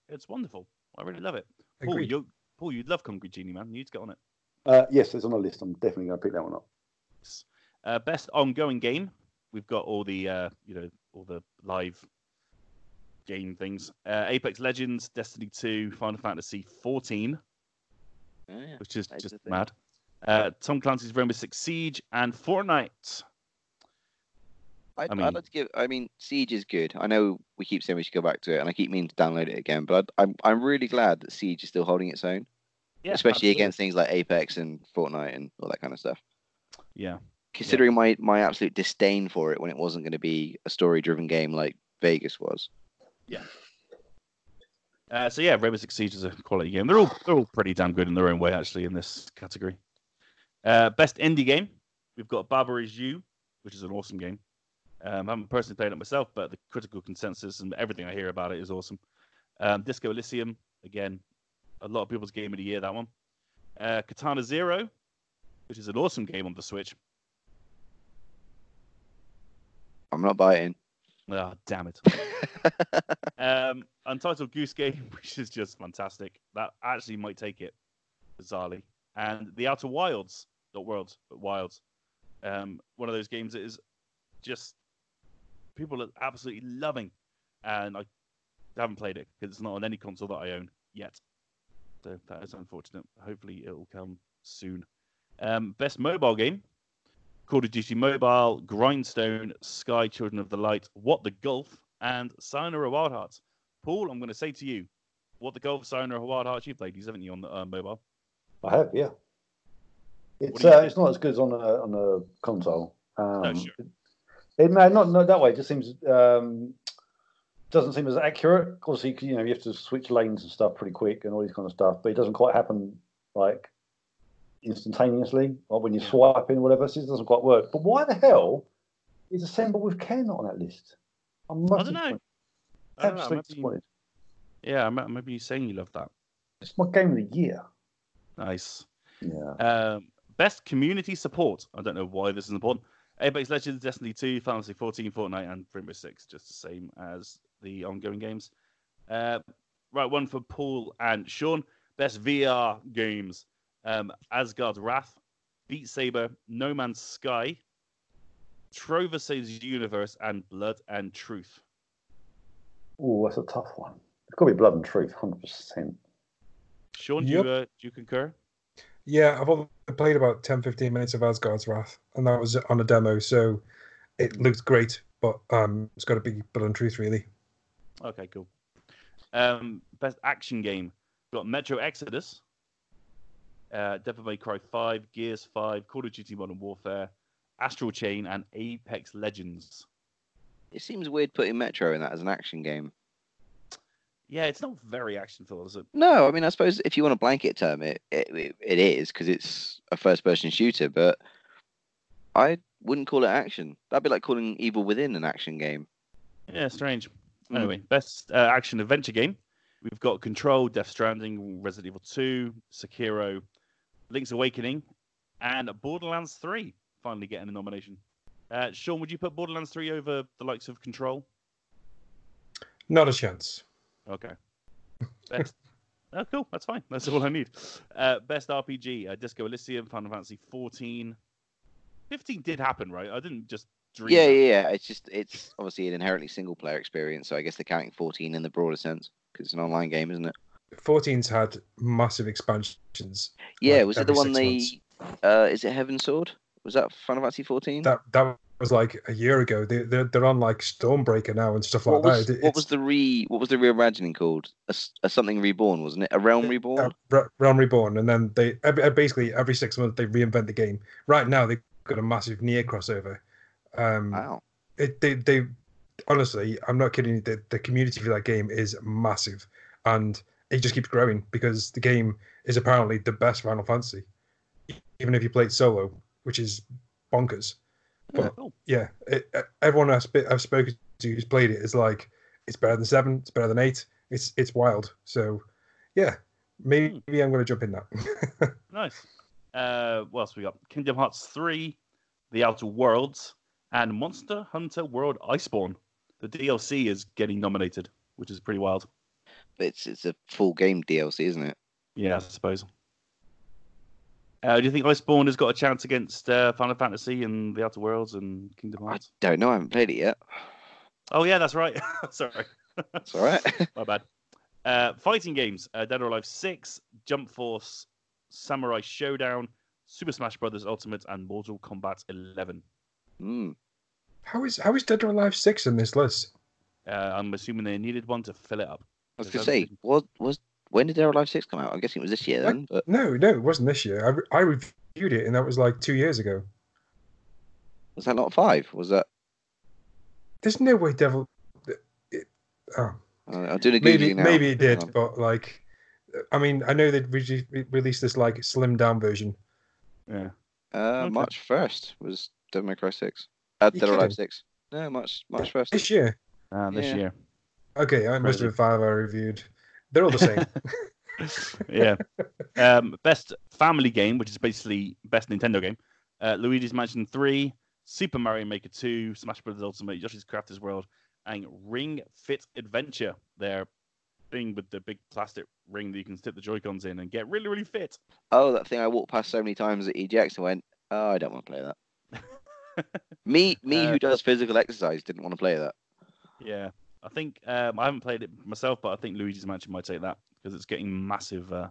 Speaker 1: It's wonderful. I really love it. Paul,
Speaker 2: Agreed.
Speaker 1: you, Paul, you'd love Concrete Genie, man. You need to get on it.
Speaker 3: Uh, yes, it's on the list. I'm definitely going to pick that one up.
Speaker 1: Uh, best ongoing game. We've got all the uh, you know all the live game things. Uh, Apex Legends, Destiny 2, Final Fantasy 14,
Speaker 4: Oh, yeah.
Speaker 1: which is
Speaker 4: That is
Speaker 1: just
Speaker 4: the
Speaker 1: mad. Uh, Tom Clancy's Rainbow Six Siege and Fortnite.
Speaker 4: I'd,
Speaker 1: I
Speaker 4: I
Speaker 1: mean-
Speaker 4: would like to give. I mean, Siege is good. I know we keep saying we should go back to it, and I keep meaning to download it again. But I'm I'm really glad that Siege is still holding its own,
Speaker 1: Yeah,
Speaker 4: especially
Speaker 1: absolutely.
Speaker 4: against things like Apex and Fortnite and all that kind of stuff.
Speaker 1: Yeah,
Speaker 4: Considering my my absolute disdain for it when it wasn't going to be a story-driven game like Vegas was.
Speaker 1: Uh, so yeah, Rainbow Six Siege is a quality game. They're all they're all pretty damn good in their own way, actually, in this category. Uh, best indie game, we've got Baba is You, which is an awesome game. Um, I haven't personally played it myself, but the critical consensus and everything I hear about it is awesome. Um, Disco Elysium, again, a lot of people's game of the year. That one. Uh, Katana Zero, which is an awesome game on the Switch.
Speaker 4: I'm not biting.
Speaker 1: Ah, damn it. (laughs) um, Untitled Goose Game, (laughs) which is just fantastic. That actually might take it, bizarrely. And The Outer Wilds, not Worlds, but Wilds. Um, one of those games that is just people are absolutely loving. And I haven't played it because it's not on any console that I own yet. So that is unfortunate. Hopefully, it will come soon. Um, best mobile game Call of Duty Mobile, Grindstone, Sky, Children of the Light, What the Golf, and Sayonara Wild Hearts. Paul, I'm going to say to you, What the Golf, Sayonara Wild Hearts, you played these, haven't you, on the uh, mobile?
Speaker 3: I have, yeah. It's uh, it's not as good as on a on a console. Um,
Speaker 1: sure.
Speaker 3: It no, not not that way. It just seems um, doesn't seem as accurate. Obviously, you know, you have to switch lanes and stuff pretty quick and all these kind of stuff, but it doesn't quite happen like instantaneously, like when
Speaker 1: Yeah.
Speaker 3: swiping or whatever. So it doesn't quite work. But why the hell is Assemble with Care not on that list? I'm
Speaker 1: I don't know. I don't know. I you-
Speaker 3: disappointed.
Speaker 1: yeah, I remember you saying you loved that.
Speaker 3: It's my game of the year.
Speaker 1: Nice.
Speaker 3: Yeah.
Speaker 1: Um, best community support. I don't know why this is important. Apex Legends, Destiny 2, Final Fantasy 14, Fortnite, and Rainbow Six, just the same as the ongoing games. Uh, right, one for Paul and Sean. Best VR games: um, Asgard's Wrath, Beat Saber, No Man's Sky, Trover Saves Universe, and Blood and Truth.
Speaker 3: Oh, that's a tough one. It's got to be Blood and Truth, hundred percent.
Speaker 1: Sean, do,
Speaker 2: Yep.
Speaker 1: you, uh, do you concur?
Speaker 2: Yeah, I've only played about 10 15 minutes of Asgard's Wrath, and that was on a demo, so it looked great, but um, it's got to be Blood and Truth, really.
Speaker 1: Okay, cool. Um, best action game. Got Metro Exodus, uh, Devil May Cry 5, Gears 5, Call of Duty Modern Warfare, Astral Chain, and Apex Legends.
Speaker 4: It seems weird putting Metro in that as an action game.
Speaker 1: Yeah, it's not very action filled, is it?
Speaker 4: No, I mean, I suppose if you want a blanket term it, it, it, is because it's a first person shooter, but I wouldn't call it action. That'd be like calling Evil Within an action game.
Speaker 1: Yeah, strange.
Speaker 4: Hmm.
Speaker 1: Anyway, best uh, action adventure game. We've got Control, Death Stranding, Resident Evil 2, Sekiro, Link's Awakening, and Borderlands 3 finally getting a nomination. Uh, Sean, would you put Borderlands 3 over the likes of Control?
Speaker 2: Not a chance.
Speaker 1: Okay. Best. (laughs) oh, cool. That's fine. That's all I need. Uh, best RPG: uh, Disco Elysium, Final Fantasy 14, 15 did happen, right? I didn't just dream.
Speaker 4: Yeah, yeah, yeah. It's just it's obviously an inherently single player experience, so I guess they're counting 14 in the broader sense because it's an online game, isn't it?
Speaker 2: 14's had massive expansions.
Speaker 4: Yeah,
Speaker 2: Like
Speaker 4: was it the one they? Uh, is it Heaven Sword? Was that Final Fantasy 14?
Speaker 2: That that was like a year ago. They they're, they're on like Stormbreaker now and stuff like
Speaker 4: was
Speaker 2: that. It-
Speaker 4: what was the re what was the reimagining called? A, a something reborn, wasn't it? A realm reborn.
Speaker 2: uh, Re- Realm Reborn, and then they every, uh, basically every six months they reinvent the game. Right now they've got a massive NieR crossover. Um,
Speaker 4: wow.
Speaker 2: it, they they honestly, I'm not kidding. you, The, the community for that game is massive, and it just keeps growing because the game is apparently the best Final Fantasy, even if you play it solo, which is bonkers. But
Speaker 1: Cool.
Speaker 2: yeah, it, everyone I've, sp- I've spoken to who's played it is like, it's better than seven, it's better than eight. It's it's wild. So yeah, maybe I'm going to jump in that. (laughs)
Speaker 1: Nice. Uh, what else we got? Kingdom Hearts 3, The Outer Worlds, and Monster Hunter World Iceborne. The DLC is getting nominated, which is pretty wild.
Speaker 4: But it's it's a full game DLC, isn't it?
Speaker 1: Yeah, I suppose. Uh, do you think Iceborne has got a chance against uh, Final Fantasy and The Outer Worlds and Kingdom Hearts?
Speaker 4: I don't know. I haven't played it yet.
Speaker 1: Oh, yeah, that's right. (laughs) Sorry.
Speaker 4: It's all right. (laughs)
Speaker 1: My bad. Uh, fighting games: uh, Dead or Alive Six, Jump Force, Samurai Shodown, Super Smash Bros. Ultimate, and Mortal Kombat 11.
Speaker 4: mm.
Speaker 2: how is how is Dead or Alive six in this list?
Speaker 1: Uh, I'm assuming they needed one to fill it up.
Speaker 4: I was gonna say, what was when did Dead or Alive Six come out? I'm guessing it was this year
Speaker 2: What?
Speaker 4: then. But
Speaker 2: No, no, it wasn't this year. I, re- I reviewed it, and that was like two years ago.
Speaker 4: was that not five? Was that?
Speaker 2: There's no way Devil. It, oh,
Speaker 4: Uh, I'm doing a
Speaker 2: maybe
Speaker 4: now.
Speaker 2: maybe it did,
Speaker 4: Um,
Speaker 2: but like, I mean, I know they re- re- released this like slimmed down version.
Speaker 1: Yeah.
Speaker 4: Uh,
Speaker 1: Okay.
Speaker 4: March first was Devil May Cry Six. Uh,
Speaker 2: You
Speaker 4: Dead or Alive? Six. No, March March first.
Speaker 2: This year.
Speaker 1: Uh, this
Speaker 4: Yeah.
Speaker 1: year.
Speaker 2: Okay, I must
Speaker 1: Crazy.
Speaker 2: have been five I reviewed. They're all the same. (laughs)
Speaker 1: yeah. Um, best family game, which is basically best Nintendo game. Uh, Luigi's Mansion 3, Super Mario Maker 2, Smash Bros. Ultimate, Yoshi's Crafted World, and Ring Fit Adventure. Their thing with the big plastic ring that you can stick the Joy-Cons in and get really, really fit.
Speaker 4: Oh, that thing I walked past so many times at EGX and went, oh, I don't want to play that. (laughs) me, me
Speaker 1: Uh,
Speaker 4: who does physical exercise didn't want to play that.
Speaker 1: Yeah. I think um, I haven't played it myself, but I think Luigi's Mansion might take that because it's getting massive, uh,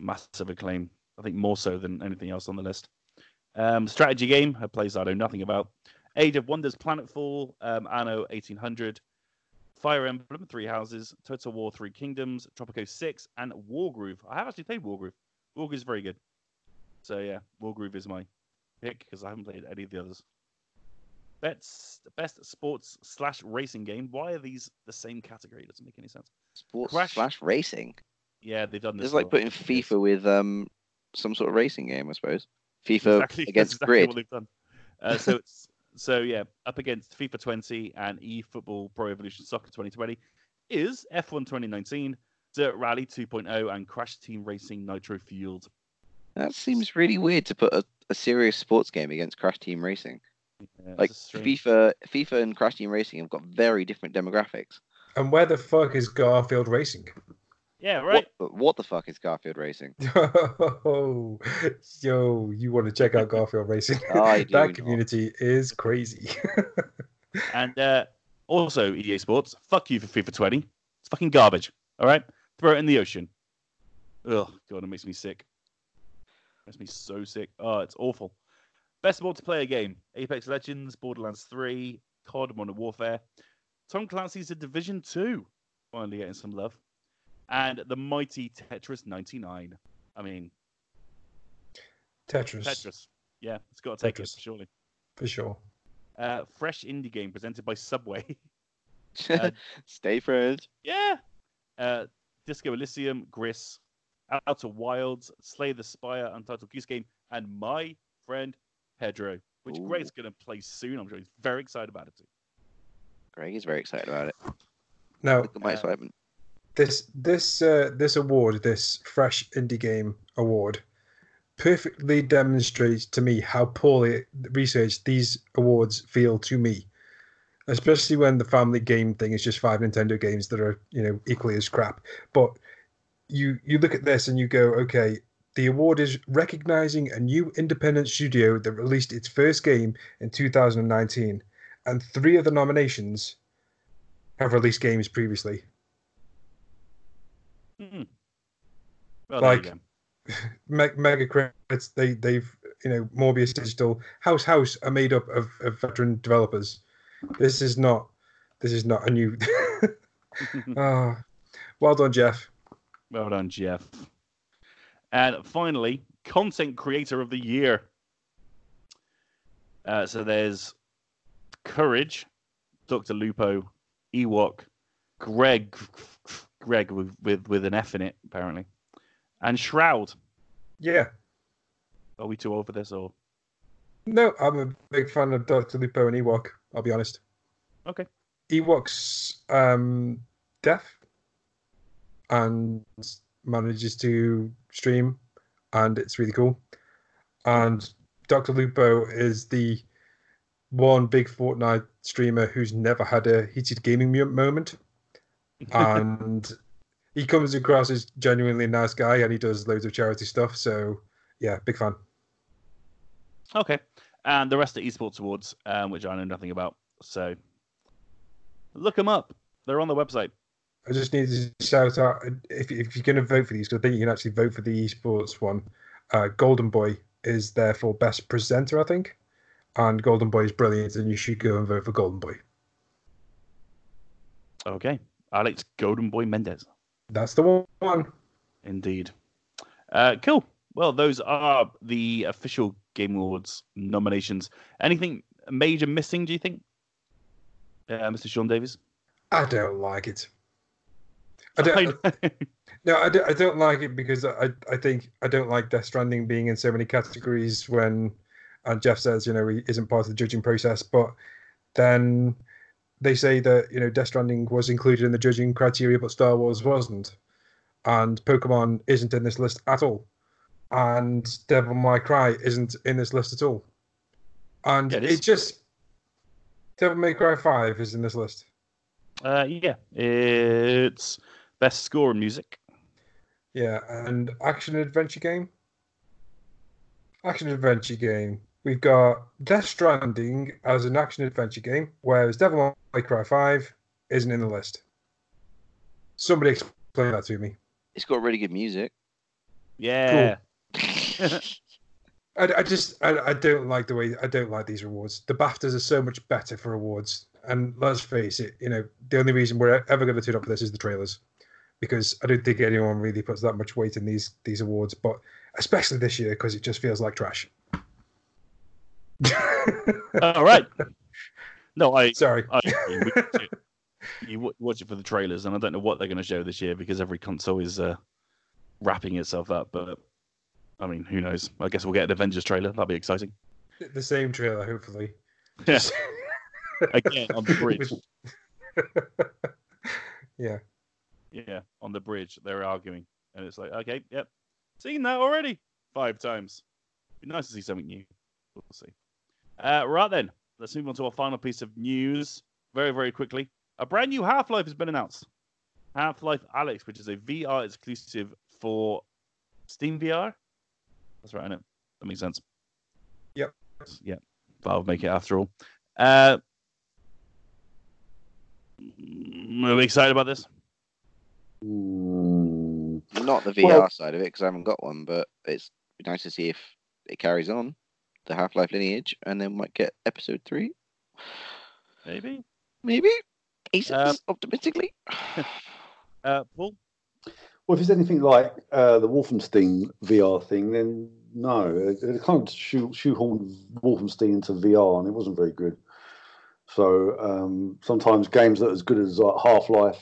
Speaker 1: massive acclaim. I think more so than anything else on the list. Um, strategy game, a place I know nothing about. Age of Wonders, Planetfall, um, Anno 1800, Fire Emblem, Three Houses, Total War, Three Kingdoms, Tropico 6, and Wargroove. I have actually played Wargroove. Is very good. So yeah, Wargroove is my pick because I haven't played any of the others. Best best sports slash racing game. Why are these the same category? Doesn't make any sense.
Speaker 4: Sports
Speaker 1: Crash-
Speaker 4: slash racing.
Speaker 1: Yeah, they've done this.
Speaker 4: It's like putting. FIFA with um some sort of racing game, I suppose. FIFA
Speaker 1: Exactly, (laughs)
Speaker 4: against
Speaker 1: exactly
Speaker 4: Grid.
Speaker 1: what they've done. Uh, so it's (laughs) so yeah, up against FIFA 20 and eFootball Pro Evolution Soccer 2020 is F1 2019, Dirt Rally 2.0, and Crash Team Racing Nitro Fueled.
Speaker 4: That seems really weird to put a, a serious sports game against Crash Team Racing.
Speaker 1: Yeah,
Speaker 4: Like
Speaker 1: it's a strange-
Speaker 4: FIFA, FIFA and Crash Team Racing have got very different demographics.
Speaker 2: and where the fuck is Garfield Racing?
Speaker 1: Yeah, right.
Speaker 4: What, what the fuck is Garfield Racing?
Speaker 2: Oh, (laughs) yo, you want to check out Garfield Racing? (laughs)
Speaker 4: I (laughs) do
Speaker 2: that
Speaker 4: not.
Speaker 2: community is crazy.
Speaker 1: And uh, also EA Sports, fuck you for FIFA 20. It's fucking garbage. All right, throw it in the ocean. Ugh, God, it makes me sick. makes me so sick. Oh, it's awful. Best multiplayer game: Apex Legends, Borderlands 3, COD: Modern Warfare, Tom Clancy's The Division 2, finally getting some love, and the mighty Tetris 99. I mean,
Speaker 2: Tetris,
Speaker 1: Tetris. Yeah, it's got to take
Speaker 2: Tetris.
Speaker 1: it surely.
Speaker 2: for sure.
Speaker 1: Uh, fresh indie game presented by Subway. (laughs) Uh,
Speaker 4: Stay friends.
Speaker 1: Yeah. Uh, Disco Elysium, Gris, Outer Wilds, Slay the Spire, Untitled Goose Game, and my friend Pedro, which
Speaker 4: Ooh.
Speaker 1: Greg's going to play soon. I'm sure he's very excited about it too.
Speaker 4: Greg is very excited about it.
Speaker 2: Now,
Speaker 4: Look at my
Speaker 1: Uh,
Speaker 2: this this uh, this award, this fresh indie game award, perfectly demonstrates to me how poorly researched these awards feel to me. Especially when the family game thing is just five Nintendo games that are you know equally as crap. But you you look at this and you go, okay, The award is recognizing a new independent studio that released its first game in 2019, and three of the nominations have released games previously.
Speaker 1: Hmm. Well,
Speaker 2: Like-
Speaker 1: go. (laughs)
Speaker 2: Me- Mega credits, they they've you know Mobius Digital, House House are made up of, of veteran developers. This is not this is not a new. (laughs) (laughs) Ah, well done, Jeff.
Speaker 1: Well done, Jeff. And finally, content creator of the year. Uh, so there's Courage, Dr. Lupo, Ewok, Greg, Greg with, with, with an F in it, apparently, and Shroud.
Speaker 2: Yeah,
Speaker 1: Are we too old for this, or
Speaker 2: no, I'm a big fan of Doctor Lupo and Ewok. I'll be honest.
Speaker 1: okay?
Speaker 2: Ewok's um, deaf and manages to stream, and it's really cool. And Dr. Lupo is the one big Fortnite streamer who's never had a heated gaming moment, (laughs) and he comes across as genuinely nice guy, and he does loads of charity stuff. So yeah, big fan.
Speaker 1: Okay. And the rest are esports awards, um, which I know nothing about. So look them up. They're on the website.
Speaker 2: I just need to shout out if, if you're going to vote for these, because I think you can actually vote for the esports one. Uh, Golden Boy is there for best presenter, I think, and Golden Boy is brilliant, and you should go and vote for Golden Boy.
Speaker 1: Okay. Alex Golden Boy Mendez.
Speaker 2: That's the one.
Speaker 1: Indeed. Uh, cool. Well, those are the official Game Awards nominations. Anything major missing, do you think, uh, Mr. Sean Davies?
Speaker 2: I don't like it. I don't. (laughs) No, I don't, I don't like it because I, I think I don't like Death Stranding being in so many categories when, and Jeff says, you know, he isn't part of the judging process, but then they say that, you know, Death Stranding was included in the judging criteria, but Star Wars wasn't. And Pokemon isn't in this list at all. And Devil May Cry isn't in this list at all. And
Speaker 1: Yeah, it
Speaker 2: it, just, Devil May Cry 5 is in this list.
Speaker 1: uh, yeah, it's best score in music.
Speaker 2: Yeah, and action adventure game. Action adventure game. We've got Death Stranding as an action adventure game, whereas Devil May Cry 5 isn't in the list. Somebody explain that to me.
Speaker 4: It's got really good music.
Speaker 1: Yeah. (laughs)
Speaker 2: I, I just I, I don't like the way I don't like these rewards. The BAFTAs are so much better for awards, and let's face it, you know the only reason we're ever going to tune up for this is the trailers, because I don't think anyone really puts that much weight in these these awards, but especially this year because it just feels like trash.
Speaker 1: All right. No, I,
Speaker 2: Sorry.
Speaker 1: I agree. Watch it- you watch it for the trailers, and I don't know what they're going to show this year because every console is uh, wrapping itself up. But I mean, who knows? I guess we'll get an Avengers trailer. That'll be exciting.
Speaker 2: the same trailer, hopefully.
Speaker 1: Yeah. Again on the bridge.
Speaker 2: yeah.
Speaker 1: Yeah, on the bridge, they're arguing, and it's like, okay, yep, seen that already five times. Be nice to see something new. We'll see. Uh, right then, let's move on to our final piece of news very, very quickly. A brand new Half Life has been announced. Half Life Alyx, which is a VR exclusive for Steam VR. That's right, I know. That makes sense.
Speaker 2: Yep.
Speaker 1: Yeah, Valve make it after all. Uh, are we excited about this?
Speaker 3: Mm,
Speaker 4: Not the VR
Speaker 3: Well-
Speaker 4: side of it because I haven't got one, but it's nice to see if it carries on the Half Life lineage, and then might get Episode Three,
Speaker 1: Maybe.
Speaker 4: maybe. He says
Speaker 1: Um,
Speaker 4: optimistically. (sighs) (laughs)
Speaker 1: Uh, Paul?
Speaker 3: well, if it's anything like uh, the Wolfenstein VR thing, then no. It, it kind of shoe, shoehorned Wolfenstein into VR, and it wasn't very good. So um, sometimes games that are as good as like Half Life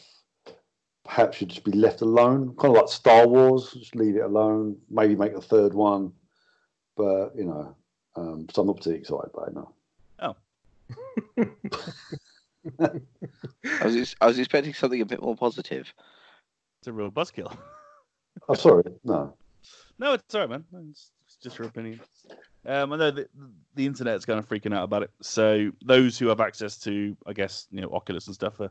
Speaker 3: perhaps should just be left alone, kind of like Star Wars. Just leave it alone. Maybe make a third one, but you know. Um, so I'm not particularly excited by it. No. (laughs)
Speaker 4: I was I was expecting something a bit more positive.
Speaker 1: It's a real buzzkill.
Speaker 3: I'm (laughs) sorry. No.
Speaker 1: no, it's all right, man. It's, it's just your opinion. Um, I know the, the internet's kind of freaking out about it. So those who have access to, I guess, you know, Oculus and stuff are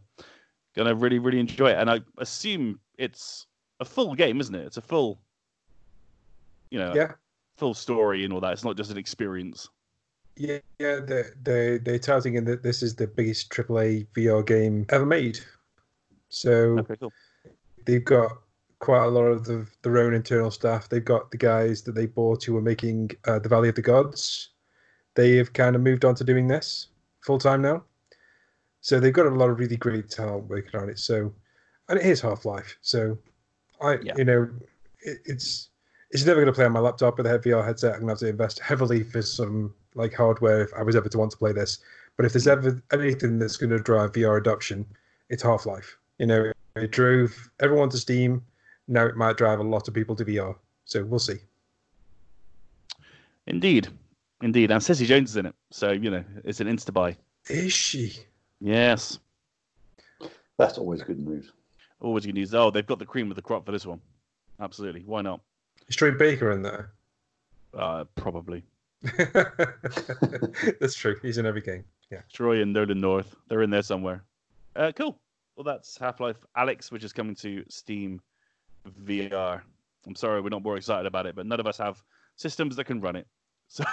Speaker 1: to really, really enjoy it. And I assume it's a full game, isn't it? It's a full you know,
Speaker 2: Yeah,
Speaker 1: full story and all that. It's not just an experience.
Speaker 2: yeah, yeah. They they they're touting in that this is the biggest AAA VR game ever made. So
Speaker 1: Okay, cool.
Speaker 2: they've got quite a lot of the, their own internal staff. They've got the guys that they bought who were making uh, the Valley of the Gods. They have kind of moved on to doing this full time now. So they've got a lot of really great talent working on it. So, and it is Half Life. So, I
Speaker 1: Yeah.
Speaker 2: you know, it, it's it's never going to play on my laptop with a VR headset. I'm going to have to invest heavily for some like hardware if I was ever to want to play this. But if there's ever anything that's going to drive VR adoption, it's Half Life. You know, it drove everyone to Steam. Now it might drive a lot of people to VR. So we'll see.
Speaker 1: Indeed, indeed. And Cissy Jones is in it, so you know it's an insta buy.
Speaker 2: Is she?
Speaker 1: Yes,
Speaker 3: That's always good news.
Speaker 1: always good news. Oh, they've got the cream of the crop for this one. Absolutely, why not?
Speaker 2: Is Troy Baker in there?
Speaker 1: Uh, probably (laughs) (laughs)
Speaker 2: That's true. He's in every game. Yeah.
Speaker 1: Troy and Nolan North. They're in there somewhere. Uh, cool. Well, that's Half Life Alyx, which is coming to Steam VR. I'm sorry, we're not more excited about it, but none of us have systems that can run it, (laughs) so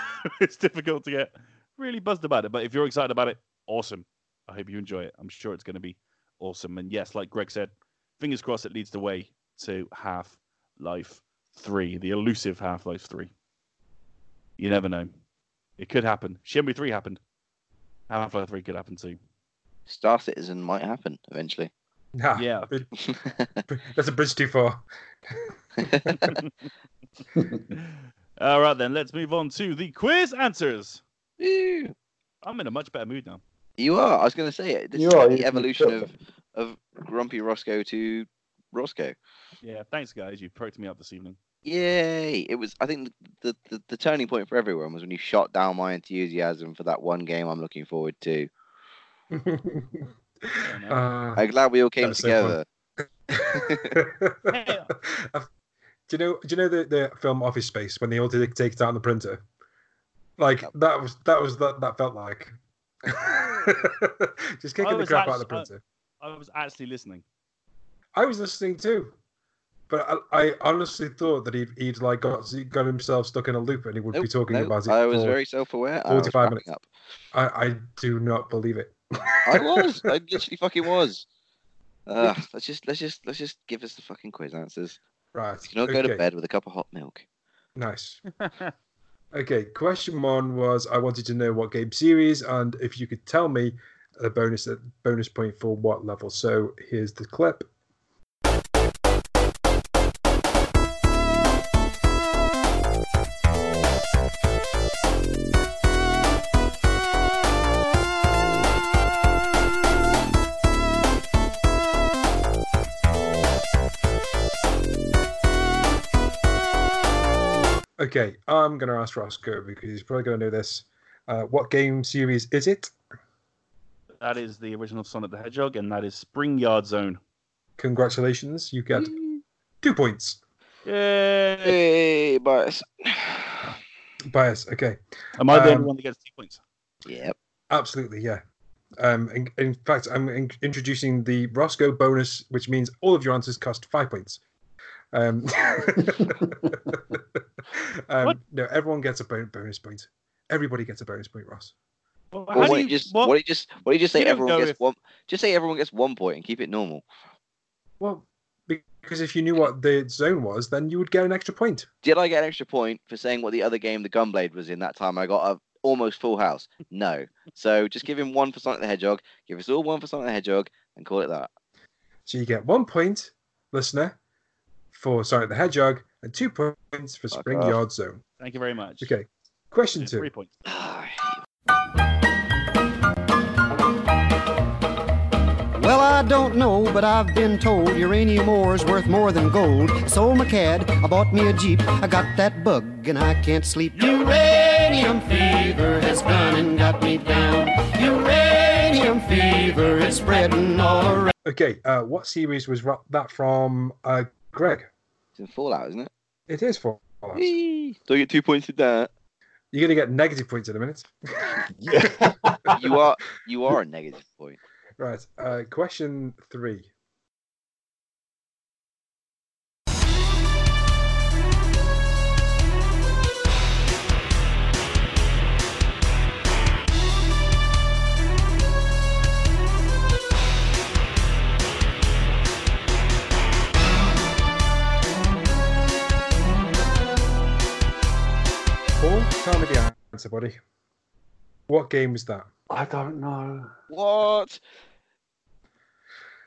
Speaker 1: it's difficult to get really buzzed about it. But if you're excited about it, awesome. I hope you enjoy it. I'm sure it's going to be awesome. And yes, like Greg said, fingers crossed it leads the way to Half Life 3, the elusive Half Life 3. You never know. It could happen. Shenmue 3 happened. Half Life 3 could happen too.
Speaker 4: Star Citizen might happen eventually.
Speaker 2: Nah,
Speaker 1: Yeah.
Speaker 2: bri- bri- (laughs) That's a bridge too far. (laughs)
Speaker 1: All right, then let's move on to the quiz answers.
Speaker 4: Ew.
Speaker 1: I'm in a much better mood now.
Speaker 4: You are. I was going to say it. This
Speaker 3: You
Speaker 4: is
Speaker 3: are,
Speaker 4: like the
Speaker 3: you
Speaker 4: evolution of of Grumpy Rossko to Rossko.
Speaker 1: Yeah, thanks, guys. You perked me up this evening.
Speaker 4: Yay! It was. I think the, the the turning point for everyone was when you shot down my enthusiasm for that one game. I'm looking forward to. (laughs)
Speaker 2: Uh,
Speaker 4: I'm glad we all came
Speaker 2: That's so
Speaker 4: together. (laughs) (laughs)
Speaker 2: Do you know? Do you know the, the film Office Space when they all did take it out on the printer? Like that was that was that that felt like (laughs) just kicking the
Speaker 1: was
Speaker 2: crap out of the
Speaker 1: actu- I-
Speaker 2: printer.
Speaker 1: I was actually listening.
Speaker 2: I was listening too, but I, I honestly thought that he'd, he'd like got got himself stuck in a loop and he would be talking
Speaker 4: nope,
Speaker 2: about it.
Speaker 4: I was very self-aware. I
Speaker 2: 45 minutes.
Speaker 4: Up.
Speaker 2: I, I do not believe it.
Speaker 4: I was. I (laughs) literally fucking was. Uh, (laughs) let's just let's just let's just give us the fucking quiz answers.
Speaker 2: Right.
Speaker 4: You can all go to bed with a cup of hot milk.
Speaker 2: Nice. Okay, question one was I wanted to know what game series and if you could tell me a bonus a bonus point for what level. So here's the clip. Okay, I'm going to ask Rossko because he's probably going to know this. Uh, what game series is it?
Speaker 1: that is the original Sonic the Hedgehog, and that is Spring Yard Zone.
Speaker 2: Congratulations, you get two points.
Speaker 1: Yay!
Speaker 4: Hey, but
Speaker 2: Bias, okay.
Speaker 1: Am I the
Speaker 2: Um,
Speaker 1: only one that gets two points?
Speaker 4: yep.
Speaker 2: Absolutely, yeah. Um, in, in fact, I'm in, introducing the Rossko bonus, which means all of your answers cost five points. Um, (laughs) (laughs) um, no, everyone gets a bonus point. Everybody gets a bonus point, Ross.
Speaker 1: Well,
Speaker 4: Or
Speaker 1: do
Speaker 4: what,
Speaker 1: you,
Speaker 4: you just
Speaker 1: what-
Speaker 4: what do you just what do you just say?
Speaker 1: You
Speaker 4: Everyone gets
Speaker 1: if-
Speaker 4: one. Just say everyone gets one point and keep it normal.
Speaker 2: Well, because if you knew what the zone was, then you would get an extra point.
Speaker 4: Did I get an extra point for saying what the other game, the Gunblade, was in that time? I got a almost full house. No. So just give him one for Sonic the Hedgehog. Give us all one for Sonic the Hedgehog and call it that.
Speaker 2: So you get one point, listener, for Sonic the Hedgehog, and two points for
Speaker 4: Fuck
Speaker 2: Spring
Speaker 4: off.
Speaker 2: Yard Zone.
Speaker 1: Thank you very much.
Speaker 2: Okay. Question
Speaker 1: Yeah,
Speaker 2: two.
Speaker 1: Three points.
Speaker 5: Well, I don't know, but I've been told uranium ore's worth more than gold. Sold my cad, I bought me a Jeep, I got that bug and I can't sleep. Uranium fever has gone and got me down. Uranium fever is spreading all around.
Speaker 2: Okay, uh, what series was that from, uh, Greg?
Speaker 4: It's in Fallout, isn't it?
Speaker 2: It is for.
Speaker 4: Whee! Do I get two points with that?
Speaker 2: You're going to get negative points in a minute. (laughs)
Speaker 4: You are you are a negative point.
Speaker 2: Right. Uh, question three. Tell me the answer, buddy. What game was that?
Speaker 3: I don't know.
Speaker 4: What?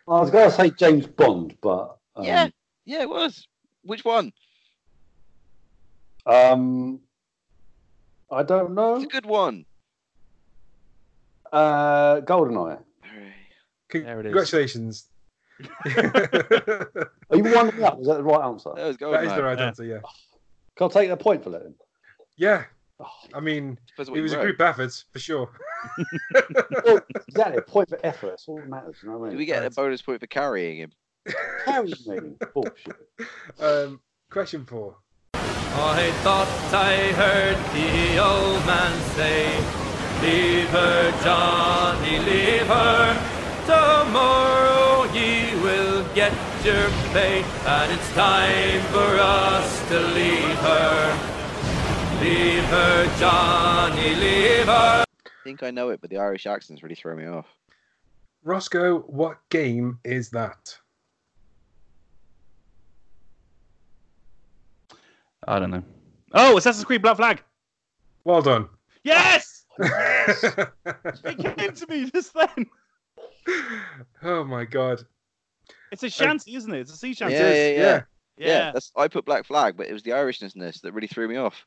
Speaker 3: I was going to say James Bond, but um,
Speaker 4: Yeah. Yeah, it was. Which one?
Speaker 3: Um, I don't know.
Speaker 4: It's a good one.
Speaker 3: Uh, Goldeneye.
Speaker 1: There it is.
Speaker 2: Congratulations. (laughs)
Speaker 3: Are you winding me up? Is that the right answer?
Speaker 4: That was
Speaker 2: that is the right
Speaker 1: Yeah.
Speaker 2: answer, yeah.
Speaker 3: Can I take a point for that? Then?
Speaker 2: Yeah,
Speaker 3: Oh,
Speaker 2: I mean,
Speaker 4: Depends
Speaker 2: it
Speaker 4: you
Speaker 2: was a group effort for sure. (laughs)
Speaker 3: well, exactly. A point for effort. That's all that matters. You know what I
Speaker 4: Do we get a bonus point for carrying him?
Speaker 3: Carry me. (laughs) Bullshit.
Speaker 2: Um, question four.
Speaker 6: I thought I heard the old man say, Leave her, Johnny, leave her. Tomorrow ye will get your pay, and it's time for us to leave her. Leave her, Johnny, leave her.
Speaker 4: I think I know it, but the Irish accents really throw me off.
Speaker 2: Rossko, what game is that?
Speaker 1: I don't know. Oh, Assassin's Creed Black Flag.
Speaker 2: Well done.
Speaker 1: Yes! Oh, yes! (laughs) it came to me just then.
Speaker 2: oh my god.
Speaker 1: It's a oh. shanty, isn't it? It's a sea shanty.
Speaker 4: Yeah, yeah, yeah.
Speaker 2: yeah.
Speaker 4: Yeah, that's I put Black Flag, but it was the Irishness that really threw me off.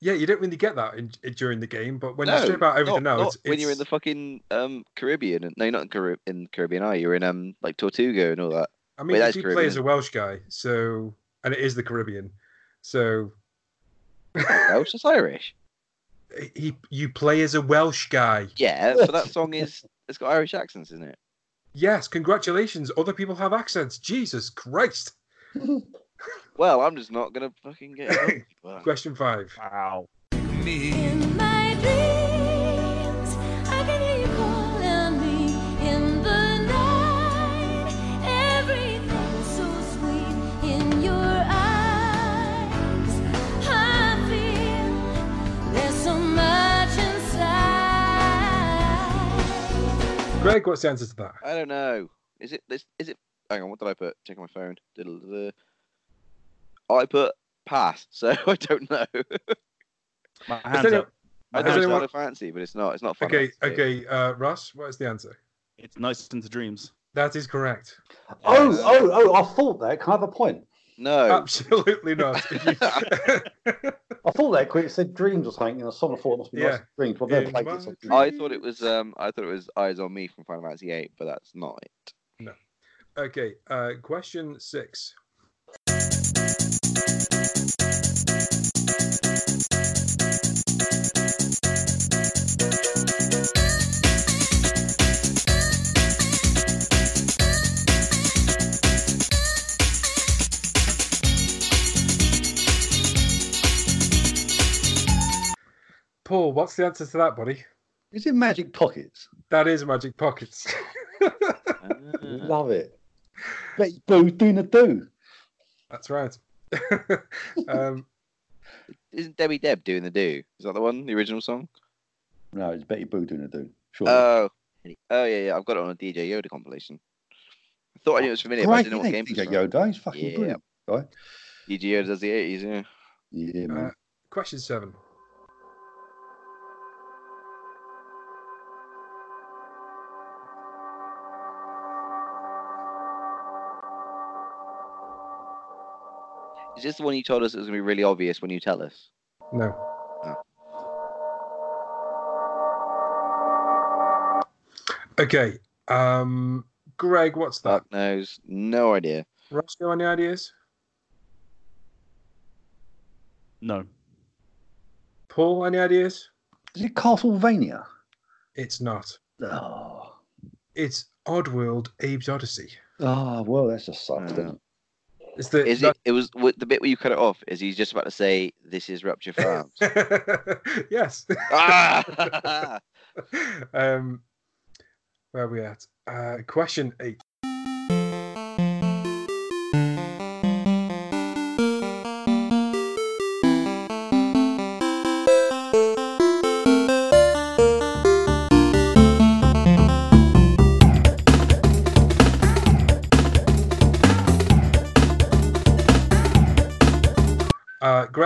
Speaker 2: Yeah, you don't really get that in, in- during the game, but when
Speaker 4: no,
Speaker 2: you strip out everything
Speaker 4: not,
Speaker 2: else,
Speaker 4: not when you're in the fucking um Caribbean. No, you're not in, Carib- in Caribbean, are you? You're in um like Tortuga and all that.
Speaker 2: I mean,
Speaker 4: Wait,
Speaker 2: if you play as a Welsh guy, so and it is the Caribbean, so
Speaker 4: Welsh, that's Irish. (laughs)
Speaker 2: he you play as a Welsh guy.
Speaker 4: Yeah, but that song is it's got Irish accents, isn't it?
Speaker 2: Yes, congratulations. Other people have accents. Jesus Christ. (laughs)
Speaker 4: Well, I'm just not gonna fucking get it. Well, (laughs)
Speaker 2: Question five.
Speaker 1: Wow.
Speaker 7: In my dreams, I can hear you calling me in the night. Everything's so sweet in your eyes. I feel there's so much inside.
Speaker 2: Greg, what's the answer to that?
Speaker 4: I don't know. Is it this? Is it? Hang on, what did I put? Check on my phone. Diddle-da-da. I put pass, (laughs) so I don't know.
Speaker 1: My hands
Speaker 2: there
Speaker 1: up.
Speaker 4: I
Speaker 2: Has
Speaker 4: know it's
Speaker 2: anyone-
Speaker 4: Final Fantasy, but it's not. It's not Final
Speaker 2: Okay,
Speaker 4: Fantasy.
Speaker 2: okay, uh, Ross, what is the answer?
Speaker 1: It's NiGHTS into dreams.
Speaker 2: That is correct.
Speaker 3: Oh,
Speaker 4: Yes.
Speaker 3: oh, oh! I thought that. Can I have a point?
Speaker 4: No.
Speaker 2: Absolutely not. (laughs) You- (laughs)
Speaker 3: I thought that quick. It said dreams or something. And someone thought it must be
Speaker 2: Yeah.
Speaker 3: nice dreams. But I've never
Speaker 2: In
Speaker 3: played
Speaker 2: my
Speaker 3: it. so-
Speaker 2: dreams.
Speaker 4: I thought it was um I thought it was Eyes on Me from Final Fantasy VIII, but that's not it. No.
Speaker 2: Okay, uh, question six. Paul, what's the answer to that, buddy?
Speaker 3: Is it Magic Pockets?
Speaker 2: That is Magic Pockets.
Speaker 4: Ah. (laughs)
Speaker 3: Love it. Betty Boo doing a do.
Speaker 2: That's right. (laughs) um,
Speaker 4: Isn't Debbie Deb doing the do? Is that the one, the original song?
Speaker 3: No, it's Betty Boo doing the do. Sure.
Speaker 4: Oh, oh yeah, yeah. I've got it on a DJ Yoda compilation. I thought I knew it was familiar, but I didn't know what game it was
Speaker 3: DJ. Yoda. He's fucking
Speaker 4: Yeah.
Speaker 3: brilliant. Right?
Speaker 4: DJ Yoda does the eighties, yeah.
Speaker 3: Yeah, man.
Speaker 2: uh, question seven.
Speaker 4: Is this the one you told us it was gonna be really obvious when you tell us?
Speaker 2: No.
Speaker 4: Oh.
Speaker 2: Okay. Um, Greg, what's that?
Speaker 4: Fuck knows. No idea.
Speaker 2: Rossko, any ideas?
Speaker 1: No.
Speaker 2: Paul, any ideas?
Speaker 3: Is it Castlevania?
Speaker 2: It's not.
Speaker 3: Oh,
Speaker 2: It's Oddworld Abe's Oddysee.
Speaker 3: oh well, that's just sucks,
Speaker 4: Uh,
Speaker 3: doesn't it?
Speaker 2: It's the
Speaker 4: Is it? It was the bit where you cut it off. Is he just about to say this is Rupture Farms? (laughs)
Speaker 2: yes.
Speaker 4: ah! (laughs) (laughs)
Speaker 2: um, where are we at? Uh, question eight.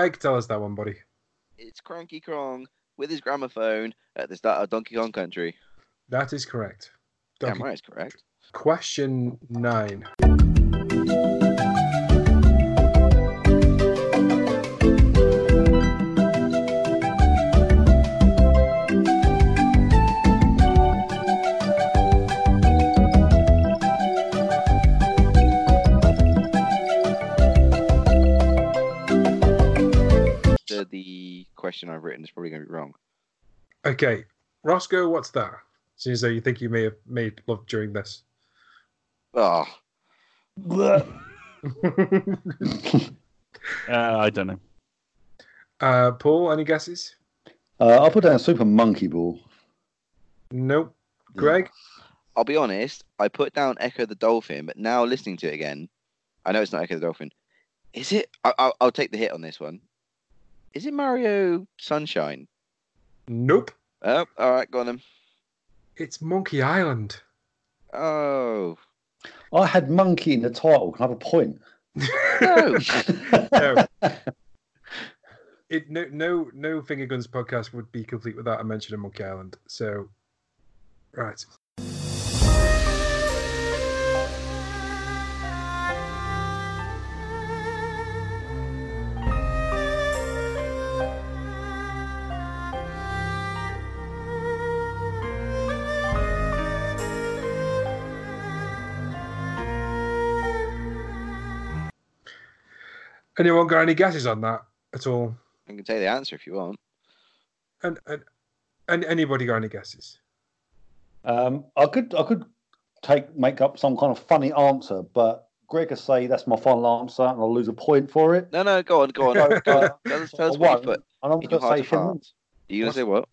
Speaker 2: Greg, tell us that one, buddy.
Speaker 4: It's Cranky Kong with his gramophone at the start of Donkey Kong Country.
Speaker 2: That is correct.
Speaker 4: Damn
Speaker 2: Donkey-
Speaker 4: right, it's correct.
Speaker 2: Question nine.
Speaker 4: The, the question I've written is probably going to be wrong.
Speaker 2: Okay, Rossko, what's that? Seems though you think you may have made love during this.
Speaker 4: Oh, (laughs)
Speaker 1: Uh, I don't know.
Speaker 2: uh, Paul, any guesses?
Speaker 3: Uh, I'll put down Super Monkey Ball.
Speaker 2: Nope. Greg?
Speaker 4: I'll be honest. I put down Ecco the Dolphin, but now listening to it again, I know it's not Ecco the Dolphin. Is it? I, I'll, I'll take the hit on this one. Is it Mario Sunshine?
Speaker 2: Nope.
Speaker 4: Oh, all right, go on then.
Speaker 2: It's Monkey Island.
Speaker 4: Oh,
Speaker 3: I had Monkey in the title. Can I have a point?
Speaker 4: no. (laughs)
Speaker 2: No. It, no, no, no Finger Guns podcast would be complete without a mention of Monkey Island. So, right. Anyone got any guesses on that at all?
Speaker 4: I can tell you the answer if you want.
Speaker 2: And and, and anybody got any guesses?
Speaker 3: Um, I could I could take make up some kind of funny answer, but Greg will say that's my final answer, and I'll lose a point for it.
Speaker 4: No, no, go on, go on. (laughs)
Speaker 3: So,
Speaker 4: Tell tell us, tell
Speaker 3: I
Speaker 4: us what you
Speaker 3: won't,
Speaker 4: put
Speaker 3: and I'm
Speaker 4: in
Speaker 3: going to say Shenmue.
Speaker 4: Are you going to say what?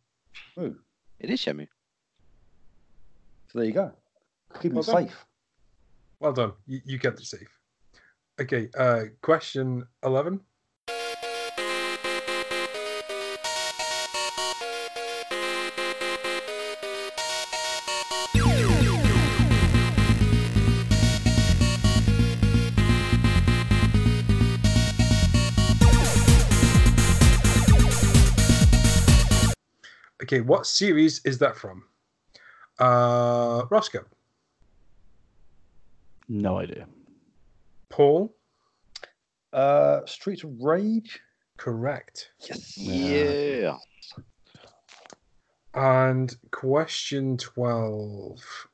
Speaker 3: Who?
Speaker 4: It is Shenmue.
Speaker 3: So there you go. Keep
Speaker 2: Well
Speaker 3: it
Speaker 2: done.
Speaker 3: safe.
Speaker 2: Well done. You, you kept it safe. Okay. Uh, question eleven. Okay, what series is that from? Uh, Rossko,
Speaker 1: No idea.
Speaker 2: Paul,
Speaker 3: Uh, Streets of Rage.
Speaker 2: correct.
Speaker 3: Yes.
Speaker 4: Yeah.
Speaker 2: And question 12.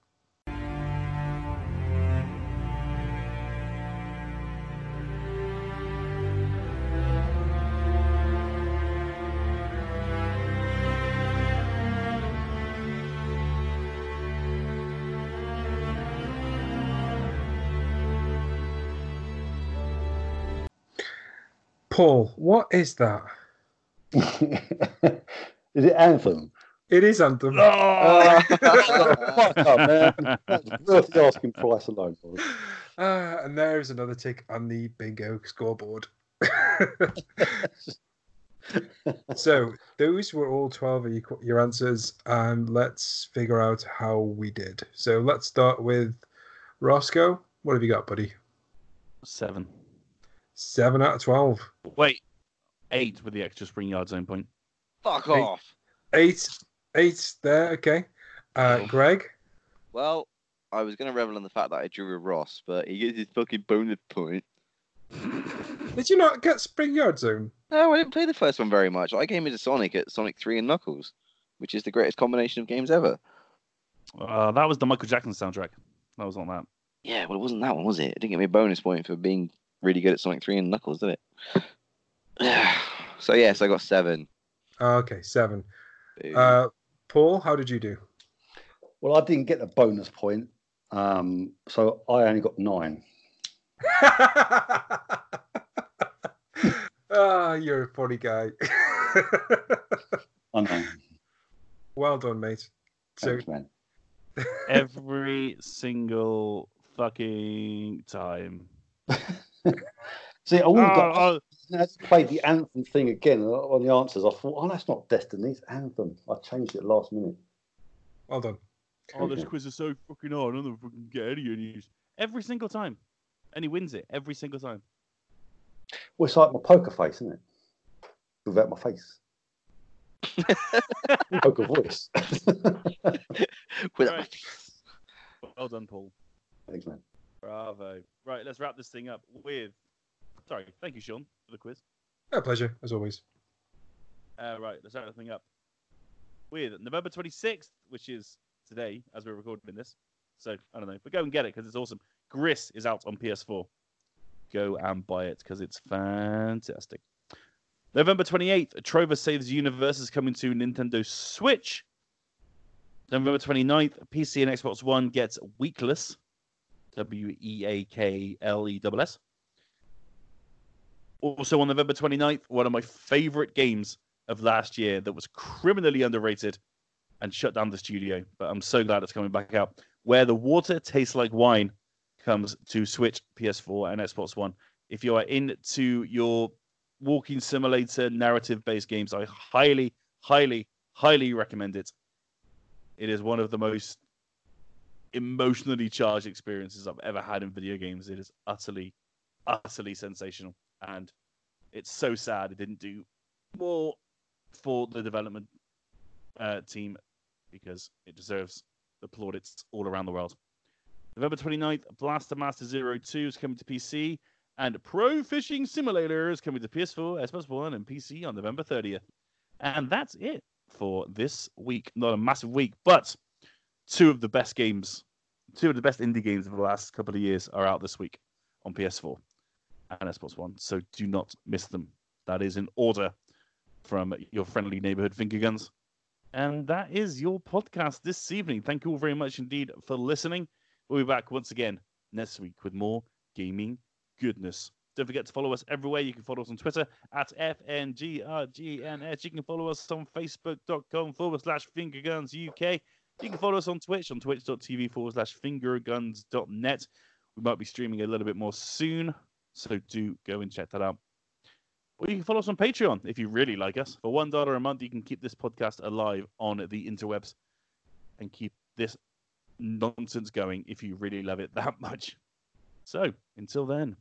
Speaker 2: Paul, what is that? (laughs)
Speaker 3: is it Anthem?
Speaker 2: It is Anthem.
Speaker 3: Uh, fuck up, man. That's worth the asking price alone. boys.
Speaker 2: Ah, and there's another tick on the bingo scoreboard. (laughs) so those were all 12 of your, your answers, and let's figure out how we did. So let's start with Rossko. What have you got, buddy?
Speaker 1: Seven.
Speaker 2: Seven out of 12.
Speaker 1: Wait, eight with the extra spring yard zone point.
Speaker 4: Fuck
Speaker 2: Hey.
Speaker 4: off.
Speaker 2: Eight. Eight there, okay. Uh,
Speaker 4: Oh.
Speaker 2: Greg?
Speaker 4: Well, I was going to revel in the fact that I drew a Ross, but he gets his fucking bonus point. (laughs)
Speaker 2: Did you not get Spring Yard Zone?
Speaker 4: No, I didn't play the first one very much. I came into Sonic at Sonic 3 and Knuckles, which is the greatest combination of games ever.
Speaker 1: Uh, that was the Michael Jackson soundtrack. That was on that.
Speaker 4: Yeah, well, it wasn't that one, was it? It didn't give me a bonus point for being really good at Sonic 3 and Knuckles, did it? (sighs) so, yes, I got seven.
Speaker 2: Ah, Okay, seven. Uh, Paul, how did you do?
Speaker 3: Well, I didn't get the bonus point, um, so I only got nine. (laughs)
Speaker 2: Ah, you're a funny guy.
Speaker 3: I (laughs) know.
Speaker 2: well done, mate. So
Speaker 3: Thanks, man.
Speaker 1: Every single fucking time. (laughs) (laughs)
Speaker 3: See, I would have got.
Speaker 1: Oh, oh,
Speaker 3: I played the anthem thing again on the answers. I thought, oh, that's not Destiny, it's Anthem. I changed it last minute.
Speaker 2: well done.
Speaker 1: oh, this quiz is so fucking hard. I don't fucking get any of these. Every single time. And he wins it every single time.
Speaker 3: Well, it's like my poker face, isn't it? Without my face. (laughs) Poker voice.
Speaker 4: With (laughs)
Speaker 1: Right. Well done, Paul.
Speaker 3: Thanks, man.
Speaker 1: Bravo. Right, let's wrap this thing up with. Sorry, thank you, Sean, for the quiz.
Speaker 2: A pleasure, as always.
Speaker 1: Uh, right, let's wrap the thing up with November 26th, which is today as we're recording this. So, I don't know, but go and get it because it's awesome. Gris is out on PS4. Go and buy it because it's fantastic. November 28th, Trover Saves Universe is coming to Nintendo Switch. November 29th, PC and Xbox One gets Weakless. W E A K L E S S. Also on November 29th, one of my favorite games of last year that was criminally underrated and shut down the studio, but I'm so glad it's coming back out. Where the water tastes like wine comes to Switch, PS4, and Xbox One. If you are into your walking simulator narrative based games, I highly, highly, highly recommend it. It is one of the most emotionally charged experiences I've ever had in video games. It is utterly, utterly sensational. And it's so sad it didn't do more for the development uh, team because it deserves the plaudits all around the world. November 29th, Blaster Master Zero 2 is coming to PC, and Pro Fishing Simulator is coming to PS4, Xbox One, and PC on November 30th. And that's it for this week. Not a massive week, but two of the best games, two of the best indie games of the last couple of years are out this week on PS4 and Xbox One. So do not miss them. That is in order from your friendly neighborhood finger guns. And that is your podcast this evening. Thank you all very much indeed for listening. We'll be back once again next week with more gaming goodness. Don't forget to follow us everywhere. You can follow us on Twitter at FNGRGNS. You can follow us on Facebook.com forward slash fingerguns UK. You can follow us on Twitch on twitch.tv forward slash fingerguns.net. We might be streaming a little bit more soon, so do go and check that out. Or you can follow us on Patreon if you really like us. For one dollar a month, you can keep this podcast alive on the interwebs and keep this nonsense going if you really love it that (laughs) much. So until then,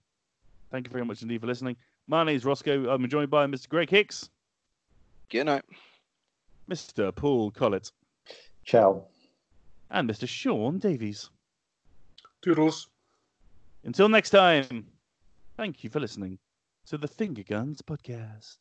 Speaker 1: thank you very much indeed for listening. My name is Rossko. I'm joined by Mr. Greg Hicks,
Speaker 4: Good night.
Speaker 1: Mr. Paul Collett,
Speaker 3: Ciao.
Speaker 1: and Mr. Sean Davies.
Speaker 2: Toodles.
Speaker 1: Until next time, thank you for listening to the Finger Guns Podcast.